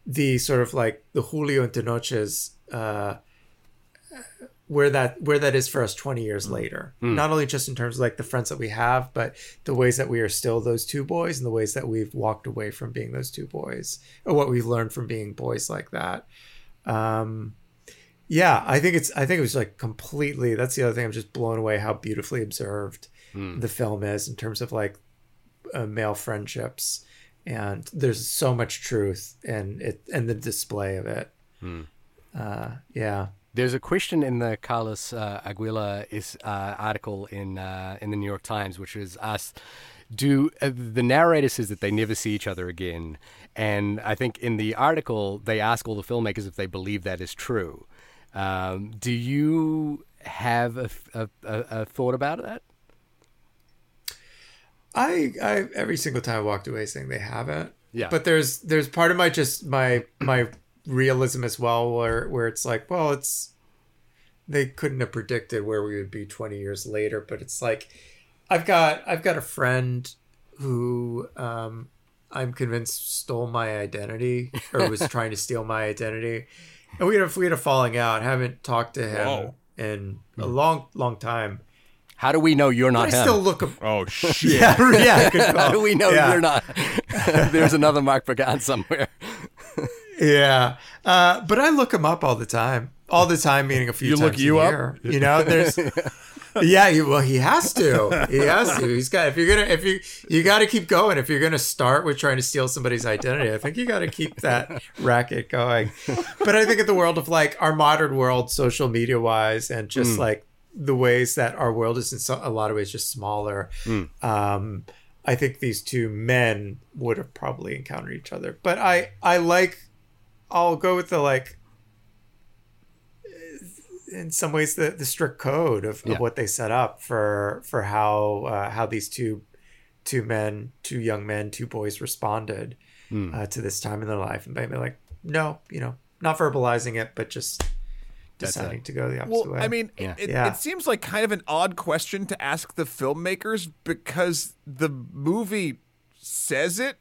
the sort of like the Julio into Noches, uh, where that where that is for us 20 years later. Not only just in terms of like the friends that we have, but the ways that we are still those two boys and the ways that we've walked away from being those two boys or what we've learned from being boys like that. Um, yeah, I think it's I think it was like completely that's the other thing I'm just blown away how beautifully observed the film is in terms of like uh, male friendships and there's so much truth in it and the display of it. Uh, yeah. There's a question in the Carlos uh, Aguilar's uh, article in uh, in the New York Times, which was asked, "Do uh, the narrator says that they never see each other again?" And I think in the article they ask all the filmmakers if they believe that is true. Um, do you have a thought about that? I, I every single time I walked away saying they haven't. Yeah. But there's there's part of my just my my realism as well where where it's like, well, it's they couldn't have predicted where we would be 20 years later, but it's like I've got I've got a friend who um I'm convinced stole my identity or was trying to steal my identity. And we had a, we had a falling out. Haven't talked to him Whoa. in a long long time. How do we know you're But not I him? still look Oh shit! yeah, yeah, How do we know Yeah. you're not? There's another Mark Pagán somewhere. Yeah, uh, but I look him up all the time. All the time, meaning a few You times look you a up? You know, there's. Yeah, he, well, he has to. He has to. He's got. If you're gonna, if you, you got to keep going. If you're gonna start with trying to steal somebody's identity, I think you got to keep that racket going. But I think in the world of like our modern world, social media wise, and just Hmm. like the ways that our world is in so, a lot of ways just smaller. Hmm. Um, I think these two men would have probably encountered each other. But I, I like. I'll go with the like. In some ways, the, the strict code of, Yeah. of what they set up for for how uh, how these two two men, two young men, two boys responded Hmm. uh, to this time in their life, and they'd be like, no, you know, not verbalizing it, but just deciding to go the opposite Well, way. I mean, Yeah. it, it, Yeah. it seems like kind of an odd question to ask the filmmakers because the movie says it.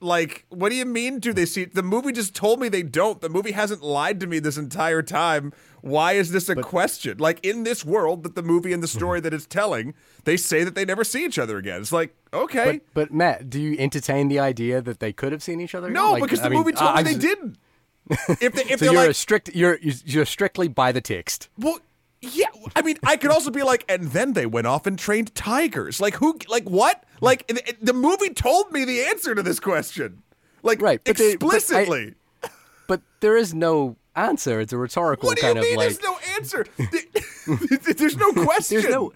Like, what do you mean? Do they see? The movie just told me they don't. The movie hasn't lied to me this entire time. Why is this a question? Like, in this world that the movie and the Mm-hmm. story that it's telling, they say that they never see each other again. It's like, okay, But, but Matt, do you entertain the idea that they could have seen each other? again? no, Like, because the I mean, movie told I- me I they just- didn't. If they, if So they're you're like, strict. You're you're strictly by the text. Well, yeah. I mean, I could also be like, and then they went off and trained tigers. Like who? Like what? Like it- the movie told me the answer to this question. Like Right, but they- but I- explicitly. But there is no answer. It's a rhetorical what do you kind mean? of like. There's no answer. There's no question. There's no.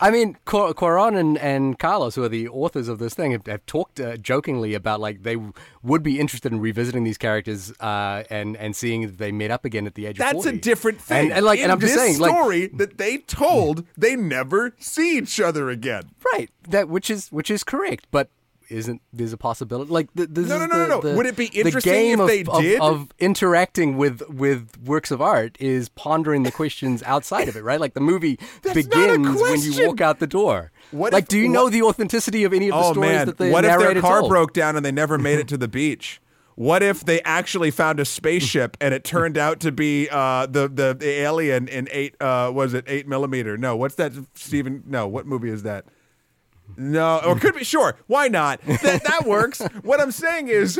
I mean, Quar- Cuarón and, and Carlos, who are the authors of this thing, have, have talked uh, jokingly about like they w- would be interested in revisiting these characters uh, and and seeing if they met up again at the age of That's a different thing. And, and like, In and I'm just saying, like, story that they told, they never see each other again. right, that which is which is correct, but isn't there's a possibility like th- this No, is no, no, the, no, no. the- Would it be the interesting game if of, they of- did? of interacting with with works of art is pondering the questions outside of it right like the movie begins when you walk out the door What like if- do you what- know the authenticity of any of the Oh stories man, that the what if their car told? broke down and they never made it to the beach? What if they actually found a spaceship and it turned out to be uh, the, the the alien in eight uh, was it eight millimeter? No, what's that? Stephen? No, what movie is that? No, or could be sure. Why not? That that works. what I'm saying is,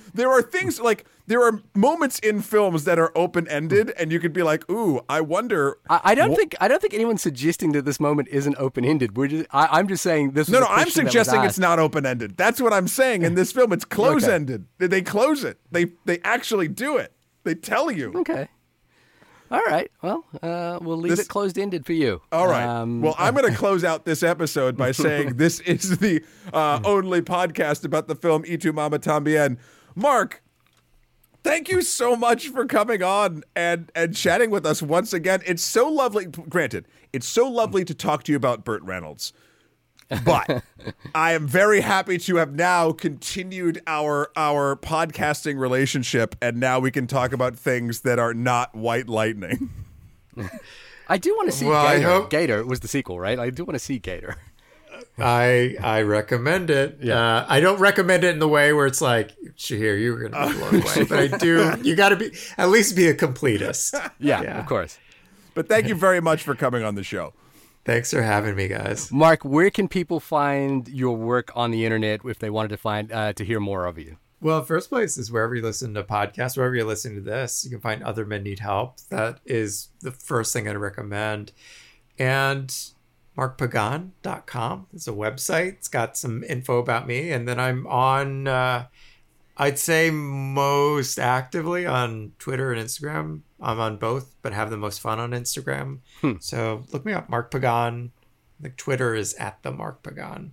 there are things like there are moments in films that are open ended, and you could be like, "Ooh, I wonder." I, I don't wh- think I don't think anyone's suggesting that this moment isn't open ended. We're just I, I'm just saying this. No, no, I'm question that was suggesting it's not open ended. That's what I'm saying. In this film, it's close ended. They close it. They they actually do it. They tell you. Okay. All right. Well, uh, we'll leave This- it closed ended for you. All right. Um, well, I'm going to close out this episode by saying this is the uh, only podcast about the film Y tu Mama Tambien. Mark, thank you so much for coming on and and chatting with us once again. It's so lovely. Granted, it's so lovely to talk to you about Burt Reynolds. But I am very happy to have now continued our our podcasting relationship, and now we can talk about things that are not White Lightning. I do want to see Well, I Gator. hope- Gator was the sequel, right? I do want to see Gator. I I recommend it. Uh, I don't recommend it in the way where it's like Shahir, you were going to be blown away. But I do. You got to be at least be a completist. Yeah, Yeah. of course. But thank you very much for coming on the show. Thanks for having me, guys. Mark, where can people find your work on the internet if they wanted to find uh, to hear more of you? Well, first place is wherever you listen to podcasts, wherever you're listening to this, you can find Other Men Need Help. That is the first thing I'd recommend. And markpagan.com is a website. It's got some info about me. And then I'm on, uh, I'd say most actively on Twitter and Instagram. I'm on both, but have the most fun on Instagram. Hmm. So look me up, Mark Pagán. The Twitter is at the Mark Pagán.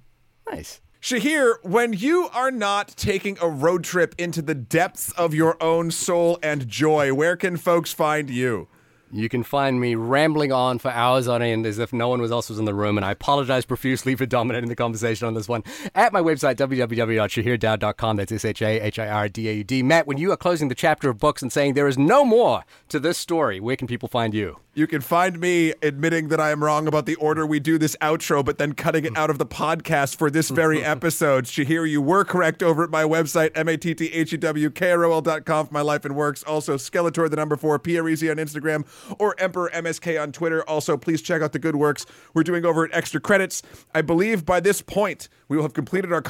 Nice. Shahir, when you are not taking a road trip into the depths of your own soul and joy, where can folks find you? You can find me rambling on for hours on end as if no one was else was in the room, and I apologize profusely for dominating the conversation on this one. At my website, www.shahirdaud.com, that's S-H-A-H-I-R-D-A-U-D. Matt, when you are closing the chapter of books and saying there is no more to this story, where can people find you? You can find me admitting that I am wrong about the order we do this outro, but then cutting it out of the podcast for this very episode. Shahir, you were correct over at my website, M-A-T-T-H-E-W-K-R-O-L.com for my life and works. Also, Skeletor, the number four, P-R-E-Z on Instagram, or Emperor MSK on Twitter. Also, please check out the good works we're doing over at Extra Credits. I believe by this point, we will have completed our,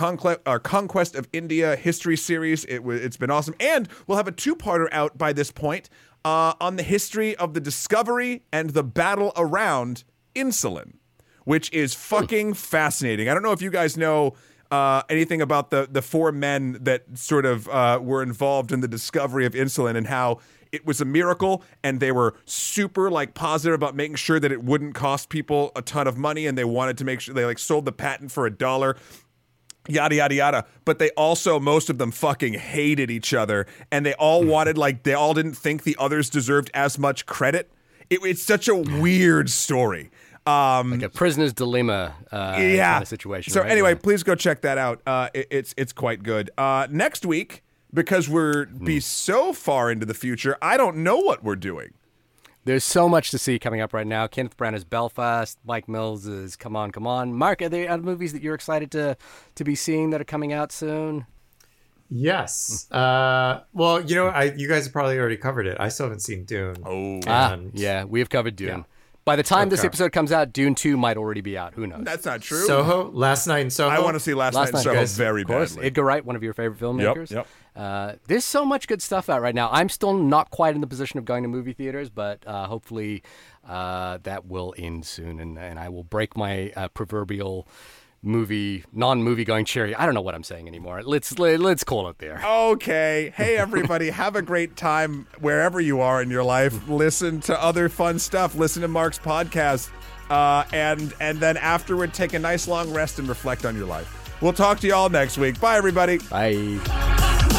our Conquest of India history series. It w- it's been awesome. And we'll have a two-parter out by this point uh, on the history of the discovery and the battle around insulin, which is fucking fascinating. I don't know if you guys know uh, anything about the the four men that sort of uh, were involved in the discovery of insulin and how it was a miracle and they were super like positive about making sure that it wouldn't cost people a ton of money and they wanted to make sure they like sold the patent for a dollar yada yada yada but they also most of them fucking hated each other and they all wanted like they all didn't think the others deserved as much credit it, it's such a weird story um Like a prisoner's dilemma uh, yeah kind of situation. so right? anyway Yeah. please go check that out uh it- it's it's quite good uh next week because we're Hmm. be so far into the future i don't know what we're doing There's so much to see coming up right now. Kenneth Branagh's Belfast. Mike Mills is Come On, Come On. Mark, are there other movies that you're excited to to be seeing that are coming out soon? Yes. Uh, well, you know, I you guys have probably already covered it. I still haven't seen Dune. oh Ah, yeah, we have covered Dune. Yeah. By the time this episode comes out, Dune 2 might already be out. Who knows? that's not true Soho, last night in Soho. i want to see last, Last night in soho guys, very of course, badly Edgar Wright, one of your favorite filmmakers. Yep. yep. Uh, there's so much good stuff out right now. I'm still not quite in the position of going to movie theaters, but uh, hopefully uh, that will end soon, and, and I will break my uh, proverbial movie non-movie going cherry. I don't know what I'm saying anymore. Let's let, let's call it there. Okay. Hey, everybody. have a great time wherever you are in your life. Listen to other fun stuff. Listen to Mark's podcast. Uh, and and then afterward, take a nice long rest and reflect on your life. We'll talk to you all next week. Bye, everybody. Bye.